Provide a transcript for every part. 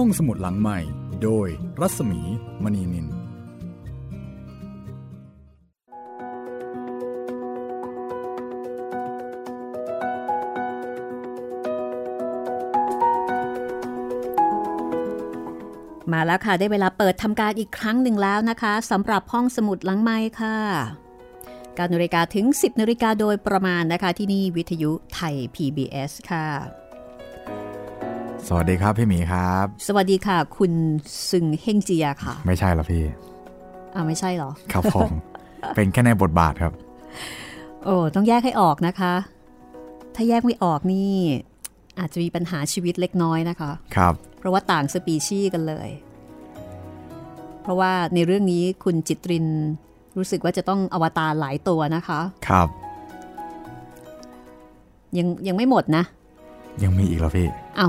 ห้องสมุดหลังใหม่ โดยรัศมีมณีนิน มาแล้วค่ะ ได้เวลาเปิดทำการอีกครั้งหนึ่งแล้วนะคะสำหรับห้องสมุดหลังไม้ค่ะการนาฬิกาถึง 10นาฬิกาโดยประมาณนะคะที่นี่วิทยุไทย PBS ค่ะ สวัสดีครับพี่หมีครับ สวัสดีค่ะ คุณซึงเฮงเจียค่ะ ไม่ใช่หรอพี่อ่าไม่ใช่หรอ ครับผมเป็นแค่ในบทบาทครับ โอ้ต้องแยกให้ออกนะคะ ถ้าแยกไม่ออกนี่ อาจจะมีปัญหาชีวิตเล็กน้อยนะคะ ครับ เพราะว่าต่างสปีชีส์กันเลยเพราะว่าในเรื่องนี้คุณจิตรินรู้สึกว่าจะต้องอวตารหลายตัวนะคะ ครับ ยังยังไม่หมดนะ ยังมีอีกเหรอพี่ เอา้า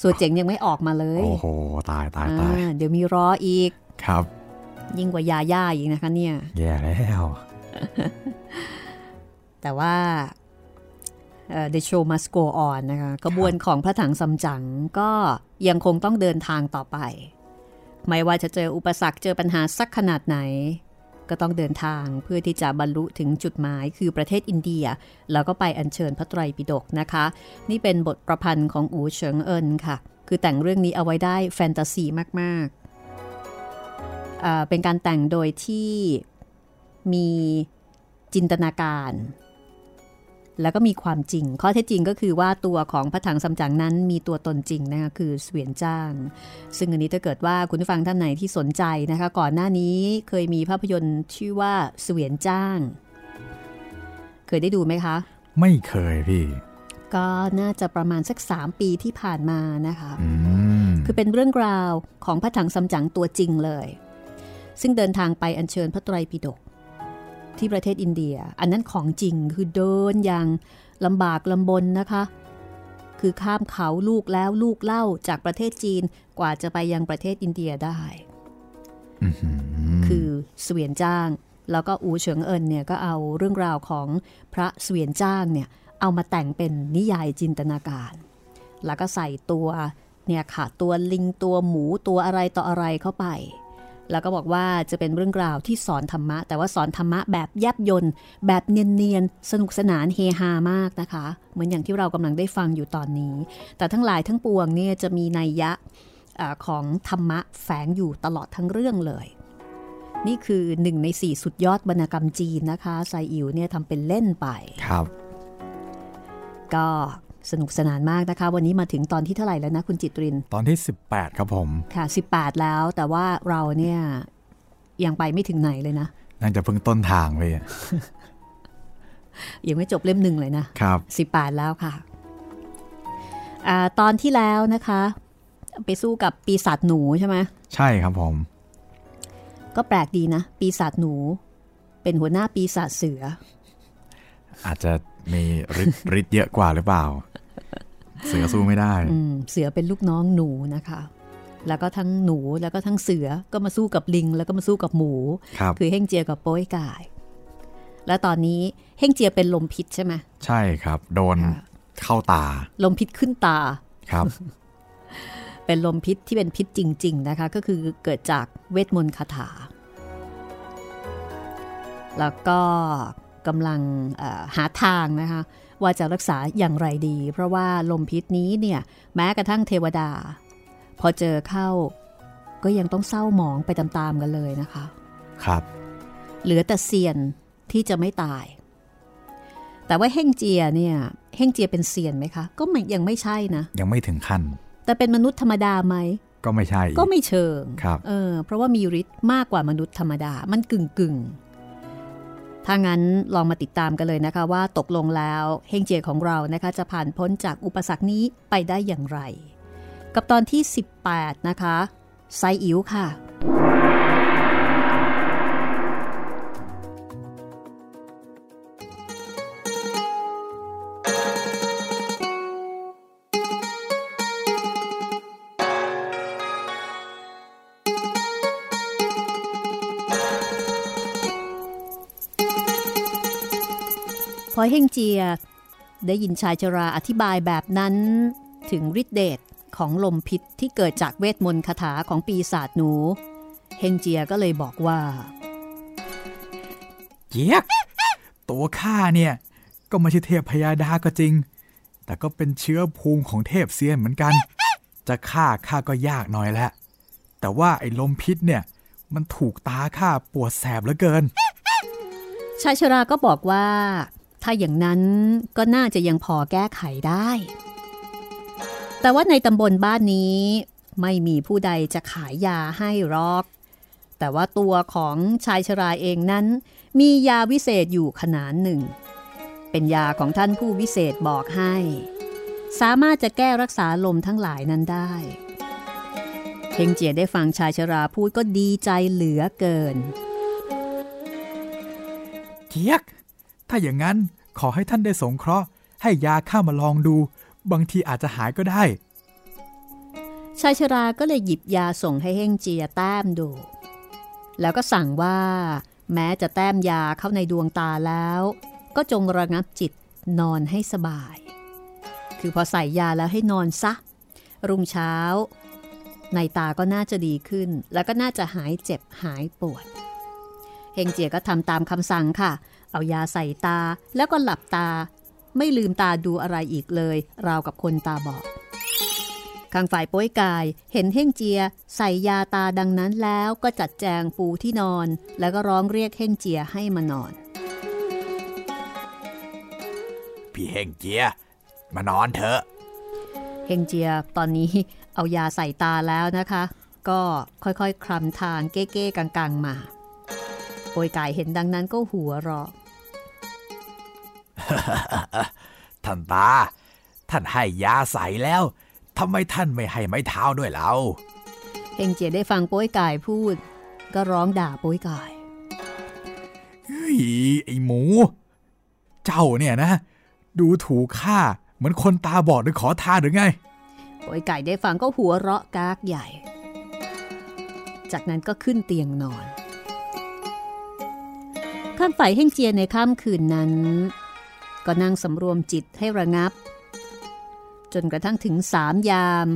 ส่วนเจ๋งยังไม่ออกมาเลย โอ้โห ตายตายตายอ่าเดี๋ยวมีรออีก ครับ ยิ่งกว่ายาย่าอีกนะคะเนี่ย แย่แล้ว แต่ว่าเอ่อ The show must go on นะคะกระบวนของพระถังซัมจั๋งก็ยังคงต้องเดินทางต่อไป ไม่ว่าจะเจออุปสรรคเจอปัญหาสักขนาดไหน ก็ต้องเดินทางเพื่อที่จะบรรลุถึงจุดหมายคือประเทศอินเดีย แล้วก็ไปอัญเชิญพระไตรปิฎกนะคะ นี่เป็นบทประพันธ์ของอูเฉิงเอินค่ะ คือแต่งเรื่องนี้เอาไว้ได้แฟนตาซีมากๆ เป็นการแต่งโดยที่มีจินตนาการ แล้วก็มีความจริง ข้อเท็จจริงก็คือว่าตัวของพระถังซัมจั๋งนั้นมีตัวตนจริงนะคะคือเสวียนจ้าง ซึ่งอันนี้ถ้าเกิดว่าคุณผู้ฟังท่านไหนที่สนใจนะคะ ก่อนหน้านี้เคยมีภาพยนตร์ชื่อว่าเสวียนจ้าง เคยได้ดูไหมคะ ไม่เคยพี่ก็น่าจะประมาณสัก 3 ปีที่ผ่านมานะคะอืมคือเป็นเรื่องราวของพระถังซัมจั๋งตัวจริงเลย ซึ่งเดินทางไปอัญเชิญพระไตรปิฎก ที่ประเทศอินเดีย อันนั้นของจริงคือเดินอย่างลำบากลำบนนะคะ คือข้ามเขาลูกแล้วลูกเล่าจากประเทศจีนกว่าจะไปยังประเทศอินเดียได้คือหือคือเสวียนจ้าง แล้วก็อูเฉิงเอินเนี่ยก็เอาเรื่องราวของพระเสวียนจ้างเนี่ยเอามาแต่งเป็นนิยายจินตนาการ แล้วก็ใส่ตัวเนี่ยค่ะตัวลิงตัวหมูตัวอะไรต่ออะไรเข้าไป แล้วก็บอกว่าจะเป็นเรื่องราวที่สอนธรรมะ แต่ว่าสอนธรรมะแบบแยบยนต์แบบเนียนๆ สนุกสนานเฮฮามากนะคะ เหมือนอย่างที่เรากำลังได้ฟังอยู่ตอนนี้ แต่ทั้งหลายทั้งปวงเนี่ยจะมีนัยยะอาของธรรมะแฝงอยู่ตลอดทั้งเรื่องเลย นี่คือหนึ่งในสี่สุดยอดวรรณกรรมจีนนะคะไซอิ๋วเนี่ยทำเป็นเล่นไปครับ ก็ สนุกสนานมากนะคะ วันนี้มาถึงตอนที่เท่าไหร่แล้วนะคุณจิตริน ตอนที่ 18 ครับผมค่ะ 18 แล้วแต่ว่าเราเนี่ยยังไปไม่ถึงไหนเลยนะน่าจะเพิ่งต้นทางพี่ยังไม่จบเล่มหนึ่งเลยนะครับ18แล้วค่ะอาตอนที่แล้วนะคะ ไปสู้กับปีศาจหนูใช่ไหมใช่ครับผม ก็แปลกดีนะ ปีศาจหนู เป็นหัวหน้าปีศาจเสือ อาจจะมีฤทธิ์ฤทธิ์เยอะกว่าหรือเปล่า เสือสู้ไม่ได้อืมเสือเป็นลูกน้องหนูนะคะ แล้วก็ทั้งหนูแล้วก็ทั้งเสือก็มาสู้กับลิง แล้วก็มาสู้กับหมูครับคือเฮ่งเจียกับโป้ยกาย แล้วตอนนี้เฮ่งเจียเป็นลมพิษใช่ไหมใช่ครับ โดนค่ะเข้าตา ลมพิษขึ้นตาครับ เป็นลมพิษที่เป็นพิษจริง ๆ นะคะ ก็คือเกิดจากเวทมนต์คาถา แล้วก็กำลังเอ่อหาทางนะคะ ว่าจะรักษาอย่างไรดี เพราะว่าลมพิษนี้เนี่ยแม้กระทั่งเทวดา พอเจอเข้า ก็ยังต้องเศร้าหมองไปตามๆกันเลยนะคะ ครับ เหลือแต่เซียนที่จะไม่ตาย แต่ว่าเฮ่งเจียเนี่ยเฮ่งเจียเป็นเซียนไหมคะ ก็ไม่ยังไม่ใช่นะ ยังไม่ถึงขั้น แต่เป็นมนุษย์ธรรมดาไหมก็ไม่ใช่อีก็ไม่เชิง ครับ เออ เพราะว่ามีฤทธิ์มากกว่ามนุษย์ธรรมดา มันกึ่งกึ่งๆ ถ้างั้นลองมาติดตามกันเลยนะคะว่าตกลงแล้วเฮงเจียของเรานะคะจะผ่านพ้นจากอุปสรรคนี้ไปได้อย่างไร กับตอนที่ 18 นะคะไซอิ๋วค่ะ เฮงเจีย ได้ยินชายชราอธิบายแบบนั้น ถึงฤทธิเดชของลมพิษที่เกิดจากเวทมนต์คาถาของปีศาจหนู เฮงเจียก็เลยบอกว่าเจี๊ยกตัวข้าเนี่ย ก็ไม่ใช่เทพพยาดาก็จริง แต่ก็เป็นเชื้อภูมิของเทพเซียนเหมือนกัน จะฆ่าข้าก็ยากหน่อยแหละแต่ว่าไอ้ลมพิษเนี่ย มันถูกตาข้าปวดแสบเหลือเกินชายชราก็บอกว่า ถ้าอย่างนั้นก็น่าจะยังพอแก้ไขได้ แต่ว่าในตำบลบ้านนี้ไม่มีผู้ใดจะขายยาให้หรอก แต่ว่าตัวของชายชราเองนั้น มียาวิเศษอยู่ขนาดหนึ่ง เป็นยาของท่านผู้วิเศษบอกให้ สามารถจะแก้รักษาลมทั้งหลายนั้นได้เฮงเจียได้ฟังชายชราพูดก็ดีใจเหลือเกินเจี๊ยก ถ้าอย่างนั้นขอให้ท่านได้สงเคราะห์ ให้ยาข้ามาลองดู บางทีอาจจะหายก็ได้ ชายชราก็เลยหยิบยาส่งให้เฮงเจียแต้มดู แล้วก็สั่งว่า แม้จะแต้มยาเข้าในดวงตาแล้ว ก็จงระงับจิตนอนให้สบาย คือพอใส่ยาแล้วให้นอนซะ รุ่งเช้า ในตาก็น่าจะดีขึ้น แล้วก็น่าจะหายเจ็บหายปวดเฮงเจียก็ทำตามคำสั่งค่ะ เอายาใส่ตาแล้วก็หลับตา ไม่ลืมตาดูอะไรอีกเลย ราวกับคนตาบอดข้างฝ่ายโป้ยกายเห็นเฮ่งเจีย ใส่ยาตาดังนั้นแล้วก็จัดแจงปูที่นอน แล้วก็ร้องเรียกเฮ่งเจียให้มานอน พี่เฮงเจีย มานอนเถอะเฮงเจียตอนนี้เอายาใส่ตาแล้วนะคะ ก็ค่อยๆ คลำทางเก้ๆกังๆมา โปยกายเห็นดังนั้นก็หัวเราะท่านตา ท่านให้ยาใสแล้วทำไมท่านไม่ให้ไม้เท้าด้วยเราเฮงเจียได้ฟังโป้ยกายพูด ก็ร้องด่าโป้ยกายเฮ้ยไอหมู เจ้าเนี่ยนะ ดูถูกข้าเหมือนคนตาบอดหรือขอทานหรือไงโป้ยกายได้ฟังก็หัวเราะกากใหญ่ จากนั้นก็ขึ้นเตียงนอน ข้างฝ่ายเฮงเจียในค่ำคืนนั้น ก็นั่งสำรวมจิตให้ระงับ จนกระทั่งถึงสามยาม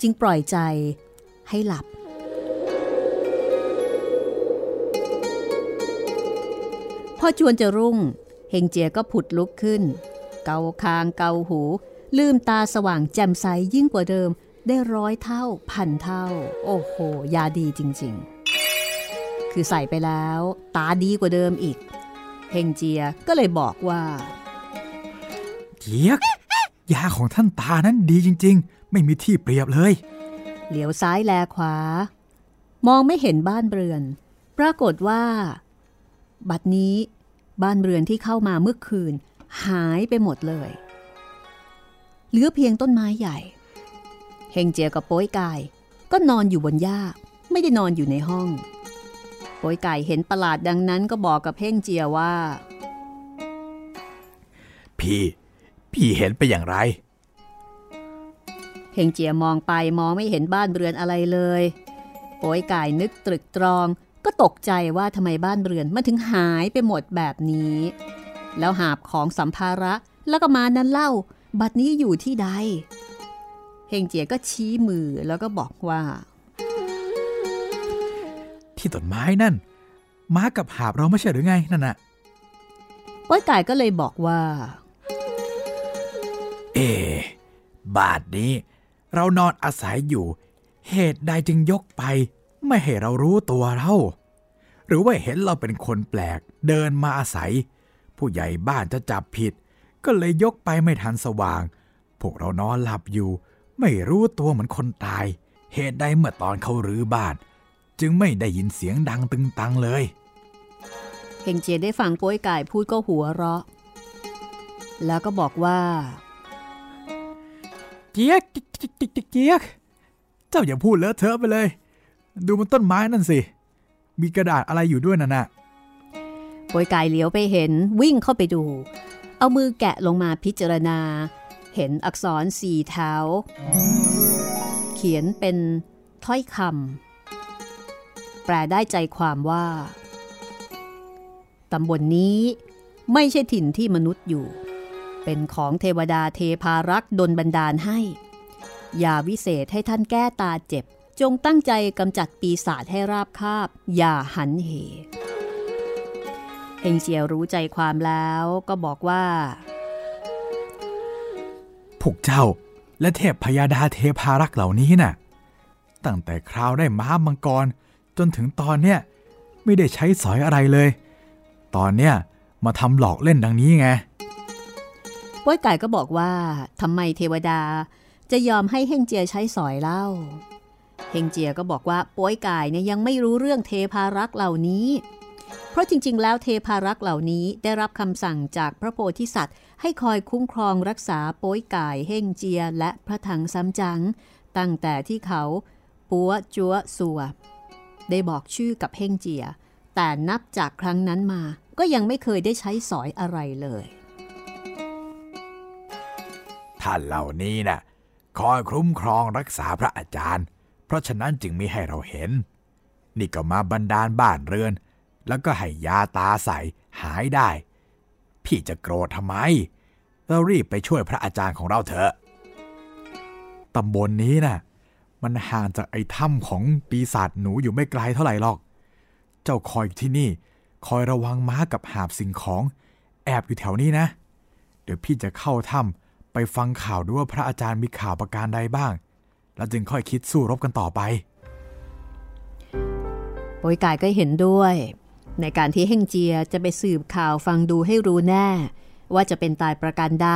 จึงปล่อยใจให้หลับ พอจวนจะรุ่ง เฮงเจียก็ผุดลุกขึ้น เกาคางเกาหู ลืมตาสว่างแจ่มใสยิ่งกว่าเดิมได้ร้อยเท่าพันเท่า โอ้โห ยาดีจริง ๆ คือใส่ไปแล้ว ตาดีกว่าเดิมอีกเฮงเจียก็เลยบอกว่าเจี๊ยกยาของท่านตานั้นดีจริง ๆ ไม่มีที่เปรียบเลย เหลียวซ้ายแลขวา มองไม่เห็นบ้านเรือน ปรากฏว่า บัดนี้บ้านเรือนที่เข้ามาเมื่อคืน หายไปหมดเลย เหลือเพียงต้นไม้ใหญ่เฮงเจียกับโป้ยกาย ก็นอนอยู่บนหญ้าไม่ได้นอนอยู่ในห้อง โป้ยกายเห็นประหลาดดังนั้นก็บอกกับเฮงเจียว่า พี่ พี่เห็นไปอย่างไรเฮงเจียมองไปมองไม่เห็นบ้านเรือนอะไรเลยโป้ยกายนึกตรึกตรอง ก็ตกใจว่าทำไมบ้านเรือนมันถึงหายไปหมดแบบนี้ แล้วหาบของสัมภาระแล้วก็มานั้นเล่า บัดนี้อยู่ที่ใดเฮงเจียก็ชี้มือแล้วก็บอกว่า ที่ต้นไม้นั่น ม้ากับหาบเราไม่ใช่หรือไงนั่นน่ะโป้ยกายก็เลยบอกว่า เอะบาทนี้ เรานอนอาศัยอยู่ เหตุใดจึงยกไป ไม่ให้เรารู้ตัวเราหรือว่าเห็นเราเป็นคนแปลก เดินมาอาศัย ผู้ใหญ่บ้านจะจับผิด ก็เลยยกไปไม่ทันสว่าง พวกเรานอนหลับอยู่ ไม่รู้ตัวเหมือนคนตาย เหตุใดเมื่อตอนเขารื้อบ้าน จึงไม่ได้ยินเสียงดังตึงตังเลยเฮงเจียได้ฟังโป้ยกายพูดก็หัวเราะ แล้วก็บอกว่าเจี๊ยกเจี๊ยกเจี๊ยกเจี๊ยกเจ้าอย่าพูดเลอะเทอะไปเลย ดูมันต้นไม้นั่นสิ มีกระดาษอะไรอยู่ด้วยนั่นน่ะโปยกายเหลียวไปเห็นวิ่งเข้าไปดู เอามือแกะลงมาพิจารณา เห็นอักษรสี่แถวเขียนเป็นถ้อยคำ แปลได้ใจความว่า ตำบลนนี้ไม่ใช่ถิ่นที่มนุษย์อยู่ เป็นของเทวดาเทพารักษ์ดนบันดาลให้ยาวิเศษให้ท่านแก้ตาเจ็บ จงตั้งใจกำจัดปีศาจให้ราบคาบ อย่าหันเหเฮงเจียรู้ใจความแล้วก็บอกว่า พวกเจ้าและเทพพยาดาเทพารักษ์เหล่านี้น่ะ ตั้งแต่คราวได้ม้ามังกร จนถึงตอนเนี้ยไม่ได้ใช้สอยอะไรเลย ตอนเนี้ยมาทำหลอกเล่นดังนี้ไงป้วยไก่ก็บอกว่าทำไมเทวดาจะยอมให้เฮงเจียใช้สอยเล่า เฮงเจียก็บอกว่าป้วยไก่เนี่ยยังไม่รู้เรื่องเทพารักษ์เหล่านี้ เพราะจริง ๆ แล้วเทพารักษ์เหล่านี้ได้รับคำสั่งจากพระโพธิสัตว์ ให้คอยคุ้มครองรักษาป้วยไก่เฮงเจียและพระถังซ้ำจังตั้งแต่ที่เขาปัวจัวสัว ได้บอกชื่อกับเฮงเจีย แต่นับจากครั้งนั้นมาก็ยังไม่เคยได้ใช้สอยอะไรเลย ท่านเหล่านี้นะ่ะคอยคุ้มครองรักษาพระอาจารย์ เพราะฉะนั้นจึงมีให้เราเห็น นี่ก็มาบันดาลบ้านเรือน แล้วก็ให้ยาตาใสหายได้ พี่จะโกรธทำไม เรารีบไปช่วยพระอาจารย์ของเราเถอะตำบลนนี้น่ะ มันห่างจากไอ้ถ้ำของปีศาจหนูอยู่ไม่ไกลเท่าไหร่หรอก เจ้าคอยอยู่ที่นี่ คอยระวังม้ากับหาบสิ่งของ แอบอยู่แถวนี้นะ เดี๋ยวพี่จะเข้าถ้ำไปฟังข่าวดูว่าพระอาจารย์มีข่าวประการใดบ้าง แล้วจึงค่อยคิดสู้รบกันต่อไปโปยกายก็เห็นด้วย ในการที่เฮงเจียจะไปสืบข่าวฟังดูให้รู้แน่ ว่าจะเป็นตายประการใด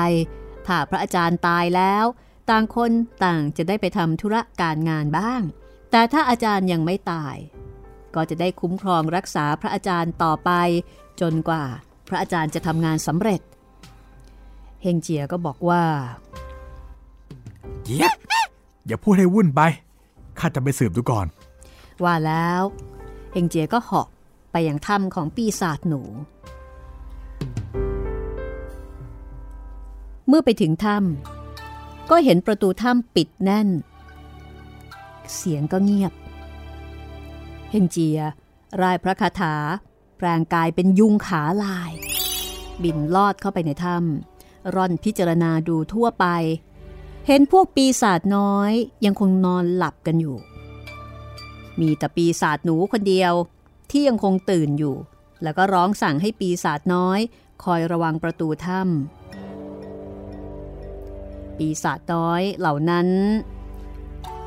ถ้าพระอาจารย์ตายแล้ว ต่างคนต่างจะได้ไปทำธุระการงานบ้าง แต่ถ้าอาจารย์ยังไม่ตาย ก็จะได้คุ้มครองรักษาพระอาจารย์ต่อไป จนกว่าพระอาจารย์จะทำงานสำเร็จ เฮงเจียก็บอกว่าเจี๊ยบอย่าพูดให้วุ่นไปข้าจะไปสืบดูก่อน ว่าแล้วเฮงเจียก็เหาะไปยังถ้ำของปีศาจหนู เมื่อไปถึงถ้ำ ก็เห็นประตูถ้ำปิดแน่น เสียงก็เงียบ เฮงเจียรายพระคาถา แปลงกายเป็นยุงขาลาย บินลอดเข้าไปในถ้ำร่อนพิจารณาดูทั่วไป เห็นพวกปีศาจน้อยยังคงนอนหลับกันอยู่ มีแต่ปีศาจหนูคนเดียวที่ยังคงตื่นอยู่ แล้วก็ร้องสั่งให้ปีศาจน้อย คอยระวังประตูถ้ำ ปีศาจน้อยเหล่านั้น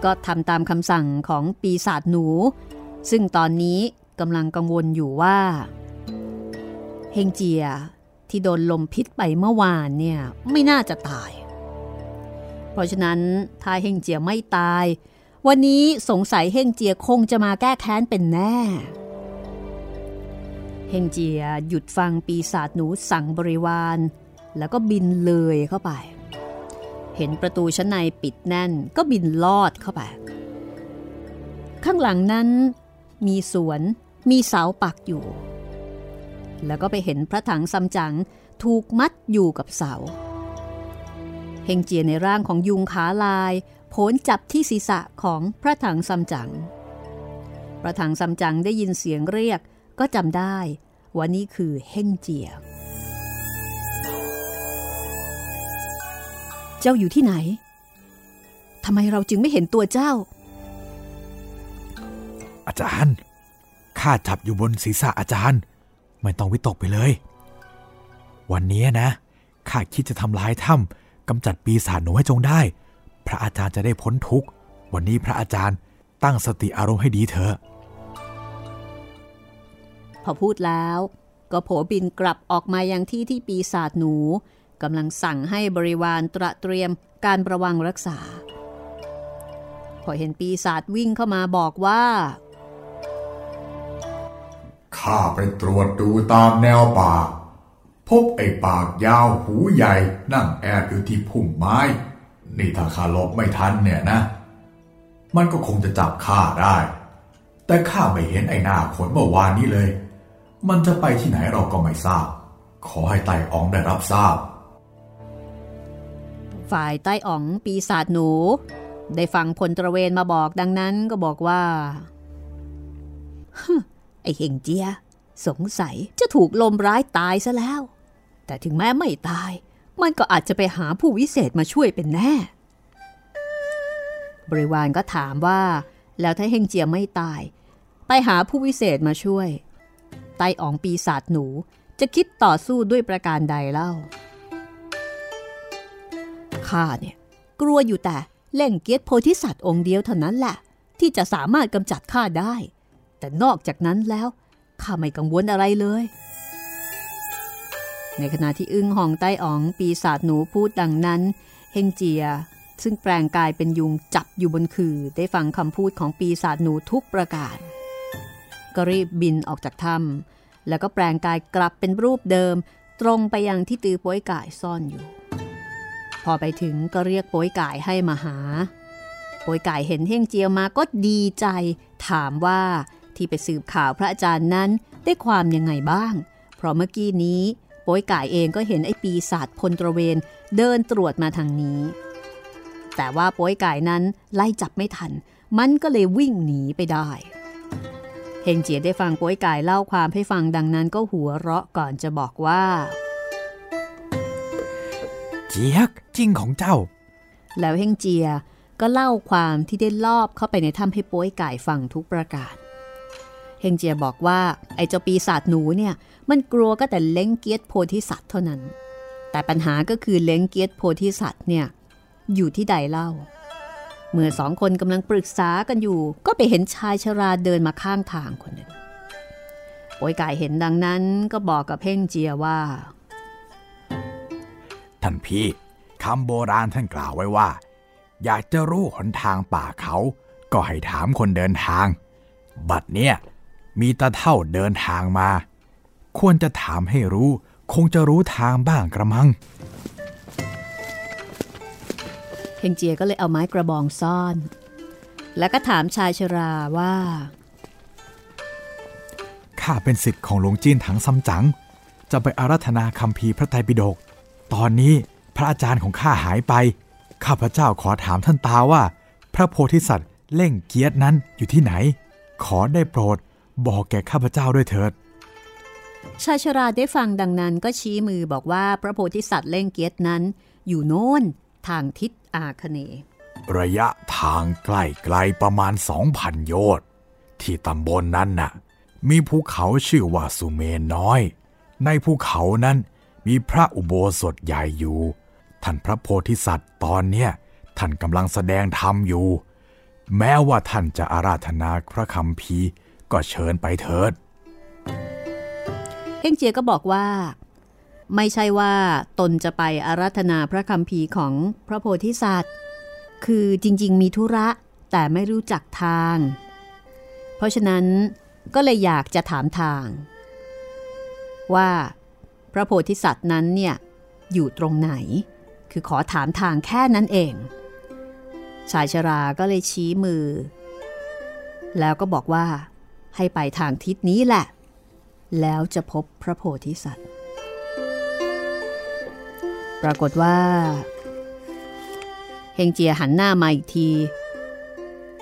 ก็ทำตามคำสั่งของปีศาจหนู ซึ่งตอนนี้กำลังกังวลอยู่ว่า เฮงเจียที่โดนลมพิษไปเมื่อวานเนี่ยไม่น่าจะตาย เพราะฉะนั้นถ้าเฮงเจียไม่ตาย วันนี้สงสัยเฮงเจียคงจะมาแก้แค้นเป็นแน่เฮงเจียหยุดฟังปีศาจหนูสั่งบริวาร แล้วก็บินเลยเข้าไป เห็นประตูชั้นในปิดแน่นก็บินลอดเข้าไป ข้างหลังนั้นมีสวนมีเสาปักอยู่ แล้วก็ไปเห็นพระถังซัมจั๋งถูกมัดอยู่กับเสา เฮงเจียในร่างของยุงขาลายโผนจับที่ศีรษะของพระถังซัมจั๋ง พระถังซัมจั๋งได้ยินเสียงเรียกก็จำได้ว่านี่คือเฮงเจีย เจ้าอยู่ที่ไหน ทำไมเราจึงไม่เห็นตัวเจ้า อาจารย์ ข้าจับอยู่บนศีรษะอาจารย์ ไม่ต้องวิตกไปเลย วันนี้นะ ข้าคิดจะทำลายถ้ำกำจัดปีศาจหนูให้จงได้ พระอาจารย์จะได้พ้นทุกข์ วันนี้พระอาจารย์ตั้งสติอารมณ์ให้ดีเถอะ พอพูดแล้ว ก็โผบินกลับออกมายังที่ที่ปีศาจหนู กำลังสั่งให้บริวารตระเตรียมการประวังรักษา พอเห็นปีศาจวิ่งเข้ามาบอกว่า ข้าไปตรวจดูตามแนวป่า พบไอ้ปากยาวหูใหญ่นั่งแอบอยู่ที่พุ่มไม้ นี่ถ้าข้าหลบไม่ทันเนี่ยนะ มันก็คงจะจับข้าได้ แต่ข้าไม่เห็นไอ้หน้าขนเมื่อวานนี้เลย มันจะไปที่ไหนเราก็ไม่ทราบ ขอให้ไต่อองได้รับทราบ ฝ่ายใต้อ๋องปีศาจหนู ได้ฟังพลตระเวนมาบอกดังนั้นก็บอกว่าฮึไอเฮงเจีย สงสัยจะถูกลมร้ายตายซะแล้ว แต่ถึงแม้ไม่ตาย มันก็อาจจะไปหาผู้วิเศษมาช่วยเป็นแน่ บริวารก็ถามว่า แล้วถ้าเฮงเจียไม่ตาย ไปหาผู้วิเศษมาช่วยไตอ๋องปีศาจหนูจะคิดต่อสู้ด้วยประการใดเล่า ข้าเนี่ยกลัวอยู่แต่เล่งเกียรติโพธิสัตว์องค์เดียวเท่านั้นแหละ ที่จะสามารถกำจัดข้าได้ แต่นอกจากนั้นแล้วข้าไม่กังวลอะไรเลย ในขณะที่อึ้งหองใต้อ๋องปีศาจหนูพูดดังนั้น เฮงเจียซึ่งแปลงกายเป็นยุงจับอยู่บนคือได้ฟังคำพูดของปีศาจหนูทุกประการก็รีบบินออกจากถ้ำแล้วก็แปลงกายกลับเป็นรูปเดิม ตรงไปยังที่ตือป้วยกายซ่อนอยู่ พอไปถึงก็เรียกป้วยก่ายให้มาหาป้วยก่ายเห็นเฮงเจียวมาก็ดีใจ ถามว่าที่ไปสืบข่าวพระอาจารย์นั้นได้ความยังไงบ้าง เพราะเมื่อกี้นี้ โป้ยก่ายเองก็เห็นไอ้ปีศาจพลตระเวนเดินตรวจมาทางนี้ แต่ว่าโป้ยก่ายนั้นไล่จับไม่ทัน มันก็เลยวิ่งหนีไปได้เฮงเจียได้ฟังโป้ยก่ายเล่าความให้ฟังดังนั้นก็หัวเราะก่อนจะบอกว่า เจียกจริงของเจ้า แล้วเฮงเจียก็เล่าความที่ได้ลอบเข้าไปในถ้ำให้โป้ยก่ายฟังทุกประการเฮงเจียบอกว่าไอ้เจ้าปีศาจหนูเนี่ยมันกลัวก็แต่เล้งเกียรติโพธิสัตว์เท่านั้น แต่ปัญหาก็คือเล้งเกียรติโพธิสัตว์เนี่ยอยู่ที่ใดเล่า เมื่อสองคนกำลังปรึกษากันอยู่ ก็ไปเห็นชายชราเดินมาข้างทางคนหนึ่งโอยกายเห็นดังนั้นก็บอกกับเพ่งเจียว่า ท่านพี่คำโบราณท่านกล่าวไว้ว่า อยากจะรู้หนทางป่าเขา ก็ให้ถามคนเดินทาง บัดเนี่ยมีตาเท่าเดินทางมา ควรจะถามให้รู้ คงจะรู้ทางบ้างกระมังเฮงเจียก็เลยเอาไม้กระบองซ่อน แล้วก็ถามชายชราว่าข้าเป็นสิทธิ์ของหลวงจีนถังซัมจั๋งจะไปอารัธนาคำพีร์พระไตรปิฎก ตอนนี้พระอาจารย์ของข้าหายไป ข้าพระเจ้าขอถามท่านตาว่า พระโพธิสัตว์เล่งเกียรตินั้นอยู่ที่ไหน ขอได้โปรด บอกแก่ข้าพเจ้าด้วยเถิด ชายชราได้ฟังดังนั้นก็ชี้มือบอกว่าพระโพธิสัตว์เล่งเกียรตินั้น อยู่โน้นทางทิศอาคเนย์ระยะทางใกล้ไกลประมาณ2,000โยชน์ที่ตำบลนนั้นน่ะ มีภูเขาชื่อว่าสุเมนน้อย ในภูเขานั้น มีพระอุโบสถใหญ่อยู่ ท่านพระโพธิสัตว์ตอนเนี้ยท่านกำลังแสดงธรรมอยู่ แม้ว่าท่านจะอาราธนาพระคำพีก็เชิญไปเถิดเฮงเจียก็บอกว่า ไม่ใช่ว่าตนจะไปอาราธนาพระคัมภีของพระโพธิสัตว์ คือจริง ๆ มีธุระแต่ไม่รู้จักทาง เพราะฉะนั้นก็เลยอยากจะถามทาง ว่า พระโพธิสัตว์นั้นเนี่ยอยู่ตรงไหน คือขอถามทางแค่นั้นเอง ชายชราก็เลยชี้มือ แล้วก็บอกว่าให้ไปทางทิศนี้แหละ แล้วจะพบพระโพธิสัตว์ ปรากฏว่าเฮงเจียหันหน้ามาอีกที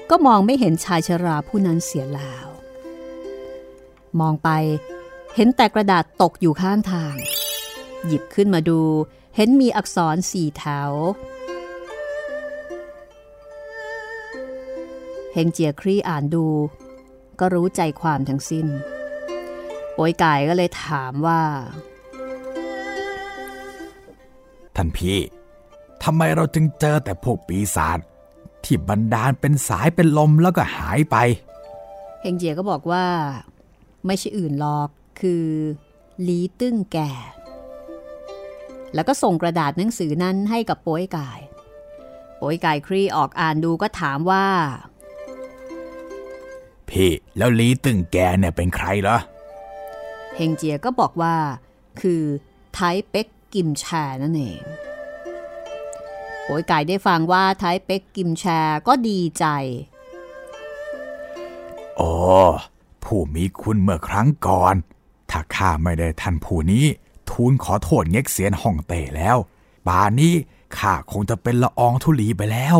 ก็มองไม่เห็นชายชราผู้นั้นเสียแล้ว มองไป เห็นแต่กระดาษตกอยู่ข้างทาง หยิบขึ้นมาดู เห็นมีอักษรสี่แถว เฮงเจียครี่อ่านดู ก็รู้ใจความทั้งสิ้นโป้ยกายก็เลยถามว่า ท่านพี่ทำไมเราจึงเจอแต่พวกปีศาจที่บันดาลเป็นสายเป็นลมแล้วก็หายไป เฮงเจียก็บอกว่า ไม่ใช่อื่นหรอก คือลีตึ้งแก่ แล้วก็ส่งกระดาษหนังสือนั้นให้กับโป้ยกาย โป้ยกายครีออกอ่านดูก็ถามว่า พี่แล้วลีตึงแกเนี่ยเป็นใครเหรอเฮงเจียก็บอกว่า คือไทเป็กกิมแชนั่นเองโป้ยกายได้ฟังว่าไทเป็กกิมแชก็ดีใจอ๋อผู้มีคุณเมื่อครั้งก่อน ถ้าข้าไม่ได้ท่านผู้นี้ ทูลขอโทษเง็กเสียนฮ่องเต้แล้วป่านนี้ข้าคงจะเป็นละอองธุลีไปแล้ว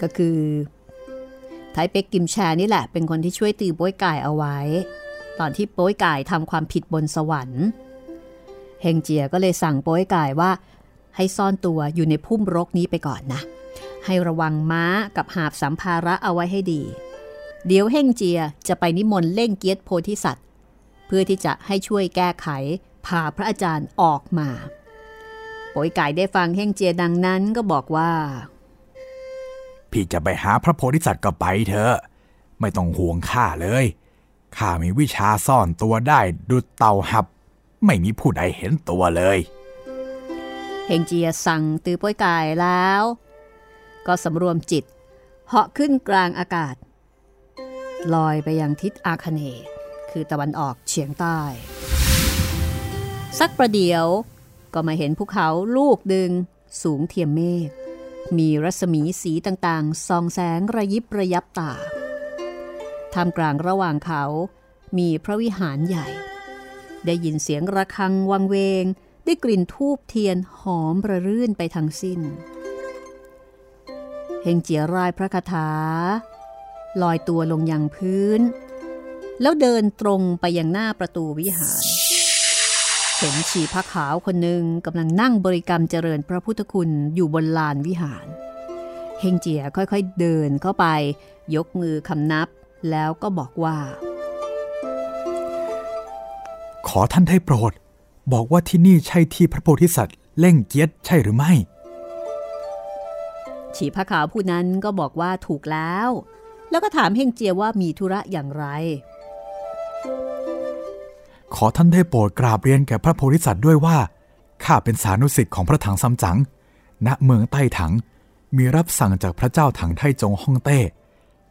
ก็คือไทเป็กกิมแชนี่แหละ เป็นคนที่ช่วยตีโป้ยกายเอาไว้ ตอนที่โป้ยกายทำความผิดบนสวรรค์เฮงเจียก็เลยสั่งโป้ยกายว่า ให้ซ่อนตัวอยู่ในพุ่มรกนี้ไปก่อนนะ ให้ระวังม้ากับหาบสัมภาระเอาไว้ให้ดี เดี๋ยวเฮ่งเจียจะไปนิมนต์เล่งเกียรติโพธิสัตว์ เพื่อที่จะให้ช่วยแก้ไขพาพระอาจารย์ออกมาป่วยไก่ได้ฟังเฮ่งเจียดังนั้นก็บอกว่า พี่จะไปหาพระโพธิสัตว์ก็ไปเถอะ ไม่ต้องห่วงข้าเลยข้ามีวิชาซ่อนตัวได้ดุดเต่าหับ ไม่มีผู้ใดเห็นตัวเลยเฮงเจียสั่งตือป่วยกายแล้ว ก็สำรวมจิตเหาะขึ้นกลางอากาศ ลอยไปยังทิศอาคเนย์คือตะวันออกเฉียงใต้ สักประเดี๋ยวก็มาเห็นภูเขาลูกดึงสูงเทียมเมฆมีรัศมีสีต่างๆส่องแสงระยิบระยับตาท่ามกลางระหว่างเขา มีพระวิหารใหญ่ ได้ยินเสียงระฆังวังเวง ได้กลิ่นทูบเทียนหอมประรื่นไปทั้งสิ้น เฮงเจียรายพระคาถา ลอยตัวลงยังพื้น แล้วเดินตรงไปยังหน้าประตูวิหาร เห็นชีพระขาวคนหนึ่งกำลังนั่งบริกรรมเจริญพระพุทธคุณอยู่บนลานวิหาร เฮงเจียค่อยๆเดินเข้าไป ยกมือคำนับแล้วก็บอกว่า ขอท่านได้โปรด บอกว่าที่นี่ใช่ที่พระโพธิสัตว์เล่งเกียรติใช่หรือไม่ฉีพระขาวผู้นั้นก็บอกว่าถูกแล้ว แล้วก็ถามเฮงเจียว่ามีธุระอย่างไร ขอท่านได้โปรดกราบเรียนแก่พระโพธิสัตว์ด้วยว่า ข้าเป็นสานุสิทธิ์ของพระถังซัมจั๋ง ณ เมืองใต้ถัง มีรับสั่งจากพระเจ้าถังไทจงฮ่องเต้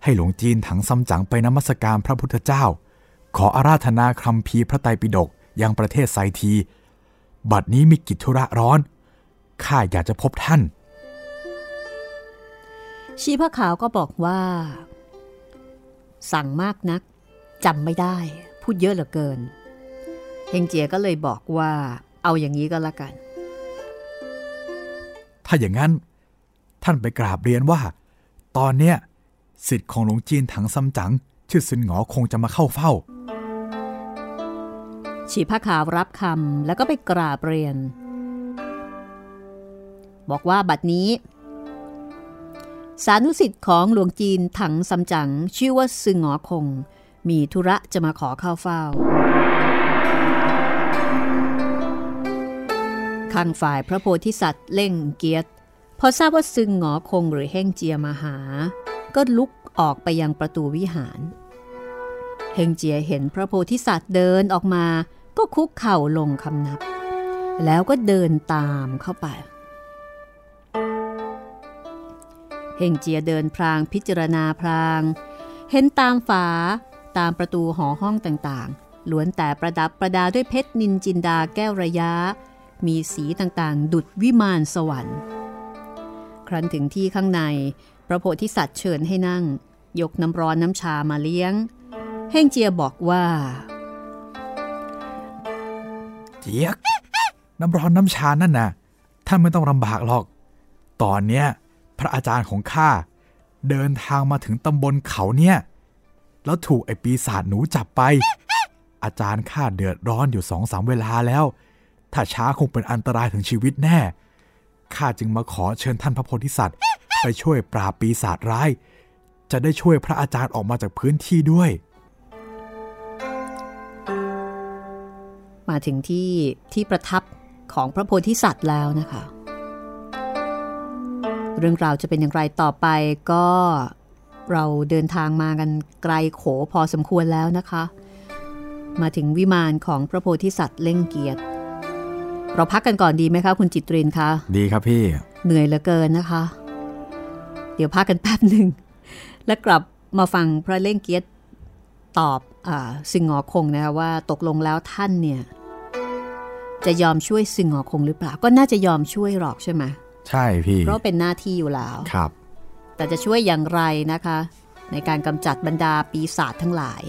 ให้หลวงจีนถังซัมจั๋งไปนมัสการพระพุทธเจ้า ขออาราธนาคำพีร์พระไตรปิฎกยังประเทศไซที บัดนี้มีกิจธุระร้อน ข้าอยากจะพบท่าน ชีพระขาวก็บอกว่า สั่งมากนักจำไม่ได้ พูดเยอะเหลือเกินเฮงเจียก็เลยบอกว่า เอาอย่างนี้ก็แล้วกัน ถ้าอย่างนั้น ท่านไปกราบเรียนว่า ตอนเนี้ยสิทธิ์ของหลวงจีนถังซัมจั๋งชื่อซินหงอคงจะมาเข้าเฝ้า ฉีพระขาวรับคำแล้วก็ไปกราบเรียน บอกว่าบัดนี้ สานุสิทธิ์ของหลวงจีนถังซัมจั๋งชื่อว่าซึงหอคง มีธุระจะมาขอเข้าเฝ้า ข้างฝ่ายพระโพธิสัตว์เล่งเกียรติพอทราบว่าซึงหงอคงหรือเฮ่งเจียมาหา ก็ลุกออกไปยังประตูวิหารเฮงเจียเห็นพระโพธิสัตว์เดินออกมา ก็คุกเข่าลงคำนับ แล้วก็เดินตามเข้าไป เฮงเจียเดินพรางพิจารณาพราง เห็นตามฝา ตามประตูหอห้องต่างๆล้วนแต่ประดับประดาด้วยเพชรนินจินดาแก้วระยะ มีสีต่างๆ ดุดวิมานสวรรค์ ครั้นถึงที่ข้างใน พระโพธิสัตว์เชิญให้นั่ง ยกน้ำร้อนน้ำชามาเลี้ยง เฮงเจียบอกว่า เจียกน้ำร้อนน้ำชานั่นน่ะท่านไม่ต้องลำบากหรอก ตอนเนี้ย พระอาจารย์ของข้าเดินทางมาถึงตำบลเขาเนี่ย แล้วถูกไอ้ปีศาจหนูจับไป อาจารย์ข้าเดือดร้อนอยู่สองสามเวลาแล้ว ถ้าช้าคงเป็นอันตรายถึงชีวิตแน่ข้าจึงมาขอเชิญท่านพระโพธิสัตว์ ไปช่วยปราบปีศาจร้าย จะได้ช่วยพระอาจารย์ออกมาจากพื้นที่ด้วย มาถึงที่ที่ประทับของพระโพธิสัตว์แล้วนะคะ เรื่องราวจะเป็นอย่างไรต่อไปก็เราเดินทางมากันไกลโขพอสมควรแล้วนะคะ มาถึงวิมานของพระโพธิสัตว์เล่งเกียรติ เราพักกันก่อนดีไหมคะ คุณจิตรินคะดีครับพี่ เหนื่อยเหลือเกินนะคะ เดี๋ยวพักกันแป๊บหนึ่ง แล้วกลับมาฟังพระเล่งเกียรติตอบอสิงหอคงนะคะว่าตกลงแล้วท่านเนี่ย จะยอมช่วยสิงหอคงหรือเปล่า ก็น่าจะยอมช่วยหรอกใช่ไหม ใช่พี่ เพราะเป็นหน้าที่อยู่แล้วครับ แต่จะช่วยอย่างไรนะคะ ในการกำจัดบรรดาปีศาจทั้งหลาย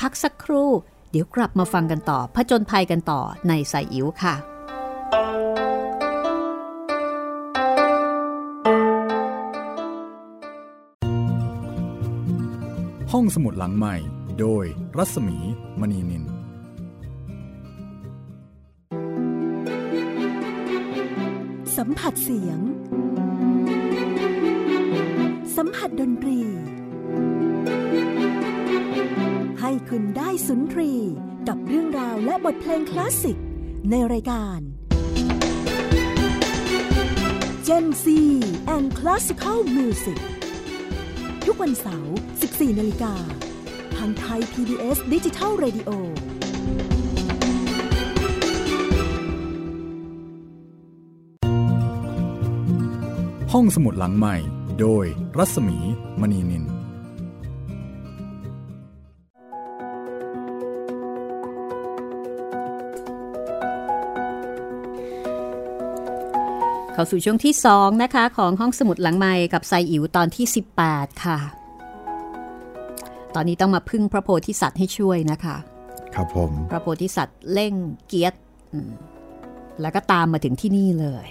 พักสักครู่ เดี๋ยวกลับมาฟังกันต่อผจญภัยกันต่อในสายอิ๋วค่ะห้องสมุดหลังใหม่ โดยรัศมีมณีนิน สัมผัสเสียงติดนตรี ให้คุณได้สุนทรีกับเรื่องราวและบทเพลงคลาสสิก ในรายการ Gen Z and Classical Music ทุกวันเสาร์ 14 นาฬิกา ทางไทย PBS ดิจิทัล Radio ห้องสมุดหลังใหม่ โดยรัศมีมณีนิน เข้าสู่ช่วงที่ 2 นะคะ ของห้องสมุดหลังใหม่กับไซอิ๋วตอนที่ 18 ค่ะ ตอนนี้ต้องมาพึ่งพระโพธิสัตว์ให้ช่วยนะคะ ครับผม พระโพธิสัตว์เร่งเกียรติอืมแล้วก็ตามมาถึงที่นี่เลย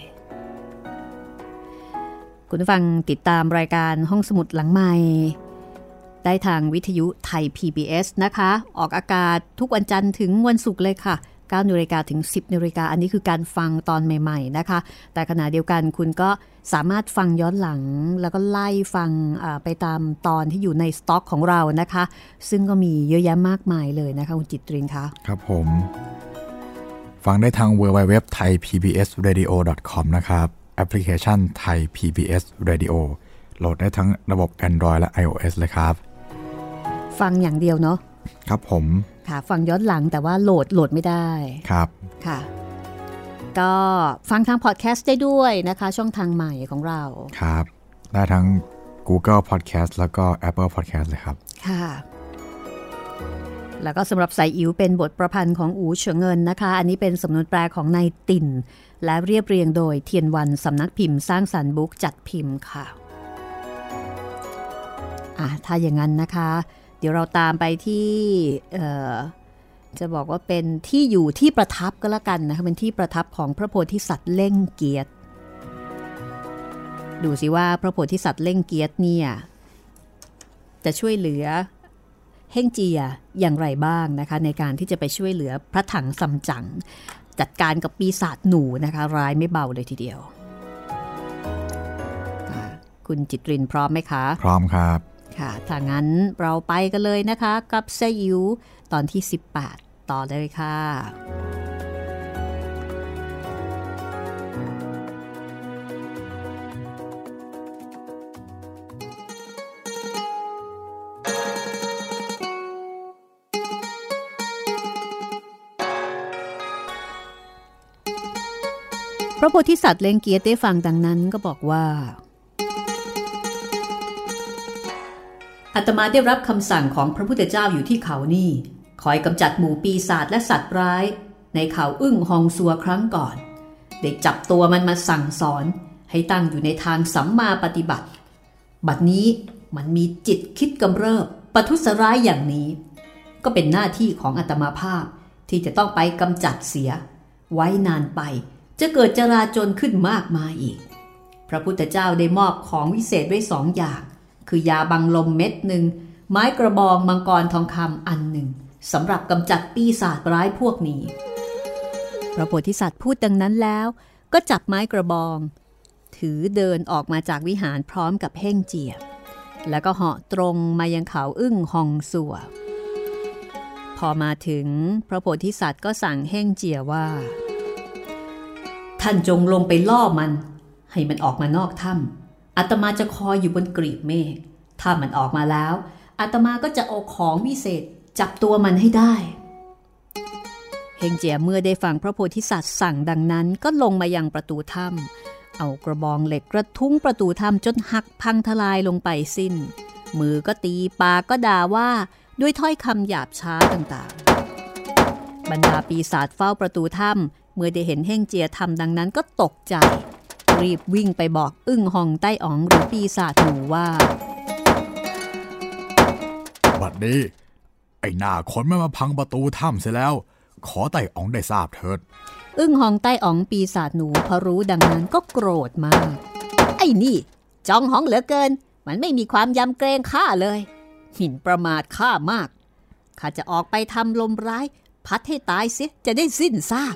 คุณฟังติดตามรายการห้องสมุดหลังใหม่ ได้ทางวิทยุไทย PBS นะคะ ออกอากาศทุกวันจันทร์ถึงวันศุกร์เลยค่ะ9นาฬิกาถึง 10นาฬิกาอันนี้คือการฟังตอนใหม่ๆนะคะ แต่ขณะเดียวกันคุณก็สามารถฟังย้อนหลัง แล้วก็ไล่ฟังไปตามตอนที่อยู่ในสต็อกของเรานะคะ ซึ่งก็มีเยอะแยะมากมายเลยนะคะ คุณจิตรินคะครับผม ฟังได้ทาง w w w t h a i PBS Radio com นะครับ แอปพลิเคชันไทย PBS Radio โหลดได้ทั้งระบบ Android และ iOS เลยครับ ฟังอย่างเดียวเนาะครับผม ค่ะฟังย้อนหลังแต่ว่าโหลดโหลดไม่ได้ครับค่ะ ก็ฟังทางพอดแคสต์ได้ด้วยนะคะ ช่องทางใหม่ของเราครับ ได้ทั้ง Google Podcast แล้วก็ Apple Podcast เลยครับ ค่ะ แล้วก็สำหรับสายอิ๋วเป็นบทประพันธ์ของอูเฉิงเงินนะคะ อันนี้เป็นสำนวนแปลของนายติ่น และเรียบเรียงโดยเทียนวันสำนักพิมพ์สร้างสรรค์บุ๊กจัดพิมพ์ค่ะอะถ้าอย่างนั้นนะคะ เดี๋ยวเราตามไปที่เออจะบอกว่าเป็นที่อยู่ที่ประทับก็แล้วกันนะคะเป็นที่ประทับของพระโพธิสัตว์เล่งเกียรติ ดูสิว่าพระโพธิสัตว์เล่งเกียรติเนี่ยจะช่วยเหลือ เฮ่งเจียอย่างไรบ้างนะคะในการที่จะไปช่วยเหลือพระถังซัมจั๋งจัดการกับปีศาจหนูนะคะร้ายไม่เบาเลยทีเดียวค่ะคุณจิตรินพร้อมไหมคะ พร้อมครับค่ะถ้างั้นเราไปกันเลยนะคะ กับเซยิวตอนที่ 18 ต่อเลยค่ะ ระโพธิสัตว์เลงเกียรติได้ฟังดังนั้นก็บอกว่าอาตมาได้รับคำสั่งของพระพุทธเจ้าอยู่ที่เขานี่ คอยกำจัดหมู่ปีศาจและสัตว์ร้าย ในเขาอึ้งฮองซัวครั้งก่อน ได้จับตัวมันมาสั่งสอน ให้ตั้งอยู่ในทางสัมมาปฏิบัติ บัดนี้มันมีจิตคิดกำเริบประทุษร้ายอย่างนี้ ก็เป็นหน้าที่ของอาตมาภาพที่จะต้องไปกำจัดเสีย ไว้นานไป จะเกิดจราจนขึ้นมากมายอีก พระพุทธเจ้าได้มอบของวิเศษไว้สองอย่าง คือยาบังลมเม็ดหนึ่ง ไม้กระบองมังกรทองคำอันหนึ่งสำหรับกำจัดปีศาจร้ายพวกนี้ พระโพธิสัตว์พูดดังนั้นแล้ว ก็จับไม้กระบอง ถือเดินออกมาจากวิหารพร้อมกับเฮ่งเจียบ แล้วก็เหาะตรงมายังเขาอึ้งฮองสัวพอมาถึงพระโพธิสัตว์ก็สั่งเฮ่งเจียว่า ท่านจงลงไปล่อมัน ให้มันออกมานอกถ้ำอาตมาจะคอยอยู่บนกรีบเมฆถ้ามันออกมาแล้วอาตมาก็จะเอาของวิเศษจับตัวมันให้ได้เฮงเจียเมื่อได้ฟังพระโพธิสัตว์สั่งดังนั้นก็ลงมายังประตูถ้ำเอากระบองเหล็กกระทุ้งประตูถ้ำจนหักพังทลายลงไปสิ้น มือก็ตีปากก็ด่าว่าด้วยถ้อยคำหยาบช้าต่างๆ บรรดาปีศาจเฝ้าประตูถ้ำ เมื่อได้เห็นเฮ่งเจียทำดังนั้นก็ตกใจ รีบวิ่งไปบอกอึ้งหองใต้อ๋องหรือปีศาจหนูว่า บัดนี้ไอ้หน้าคนไม่มาพังประตูถ้ำเสียแล้ว ขอไต่อ๋องได้ทราบเถิด อึ้งหองใต้อ๋องปีศาจหนูพอรู้ดังนั้นก็โกรธมาก ไอ้นี่ จองหองเหลือเกิน มันไม่มีความยำเกรงข้าเลยหมิ่นประมาทข้ามากข้าจะออกไปทำลมร้าย พัดให้ตายเสียจะได้สิ้นซาก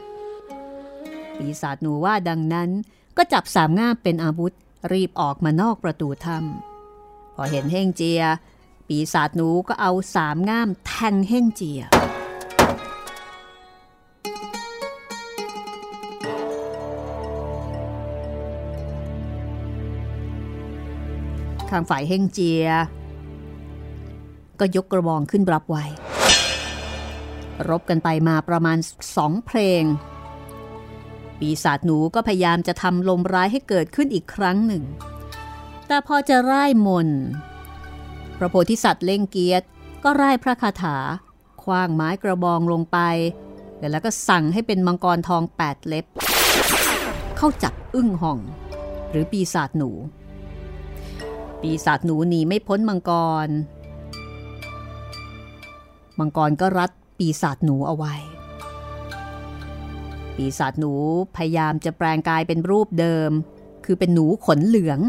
ปีศาจหนูว่าดังนั้น ก็จับสามง่ามเป็นอาวุธ รีบออกมานอกประตูถ้ำพอเห็นเฮ่งเจีย ปีศาจหนูก็เอาสามง่ามแทงเฮ่งเจียข้างฝ่ายเฮ่งเจีย ก็ยกกระบองขึ้นรับไว้ รบกันไปมาประมาณสองเพลง ปีศาจหนูก็พยายามจะทำลมร้ายให้เกิดขึ้นอีกครั้งหนึ่ง แต่พอจะร่ายมน พระโพธิสัตว์เล่งเกียรติก็ร่ายพระคาถาคว้างไม้กระบองลงไป แล้วก็สั่งให้เป็นมังกรทองแปดเล็บ เข้าจับอึ้งห่อง หรือปีศาจหนู ปีศาจหนูหนีไม่พ้นมังกร มังกรก็รัดปีศาจหนูเอาไว้ ปีศาจหนูพยายามจะแปลงกายเป็นรูปเดิม คือเป็นหนูขนเหลือง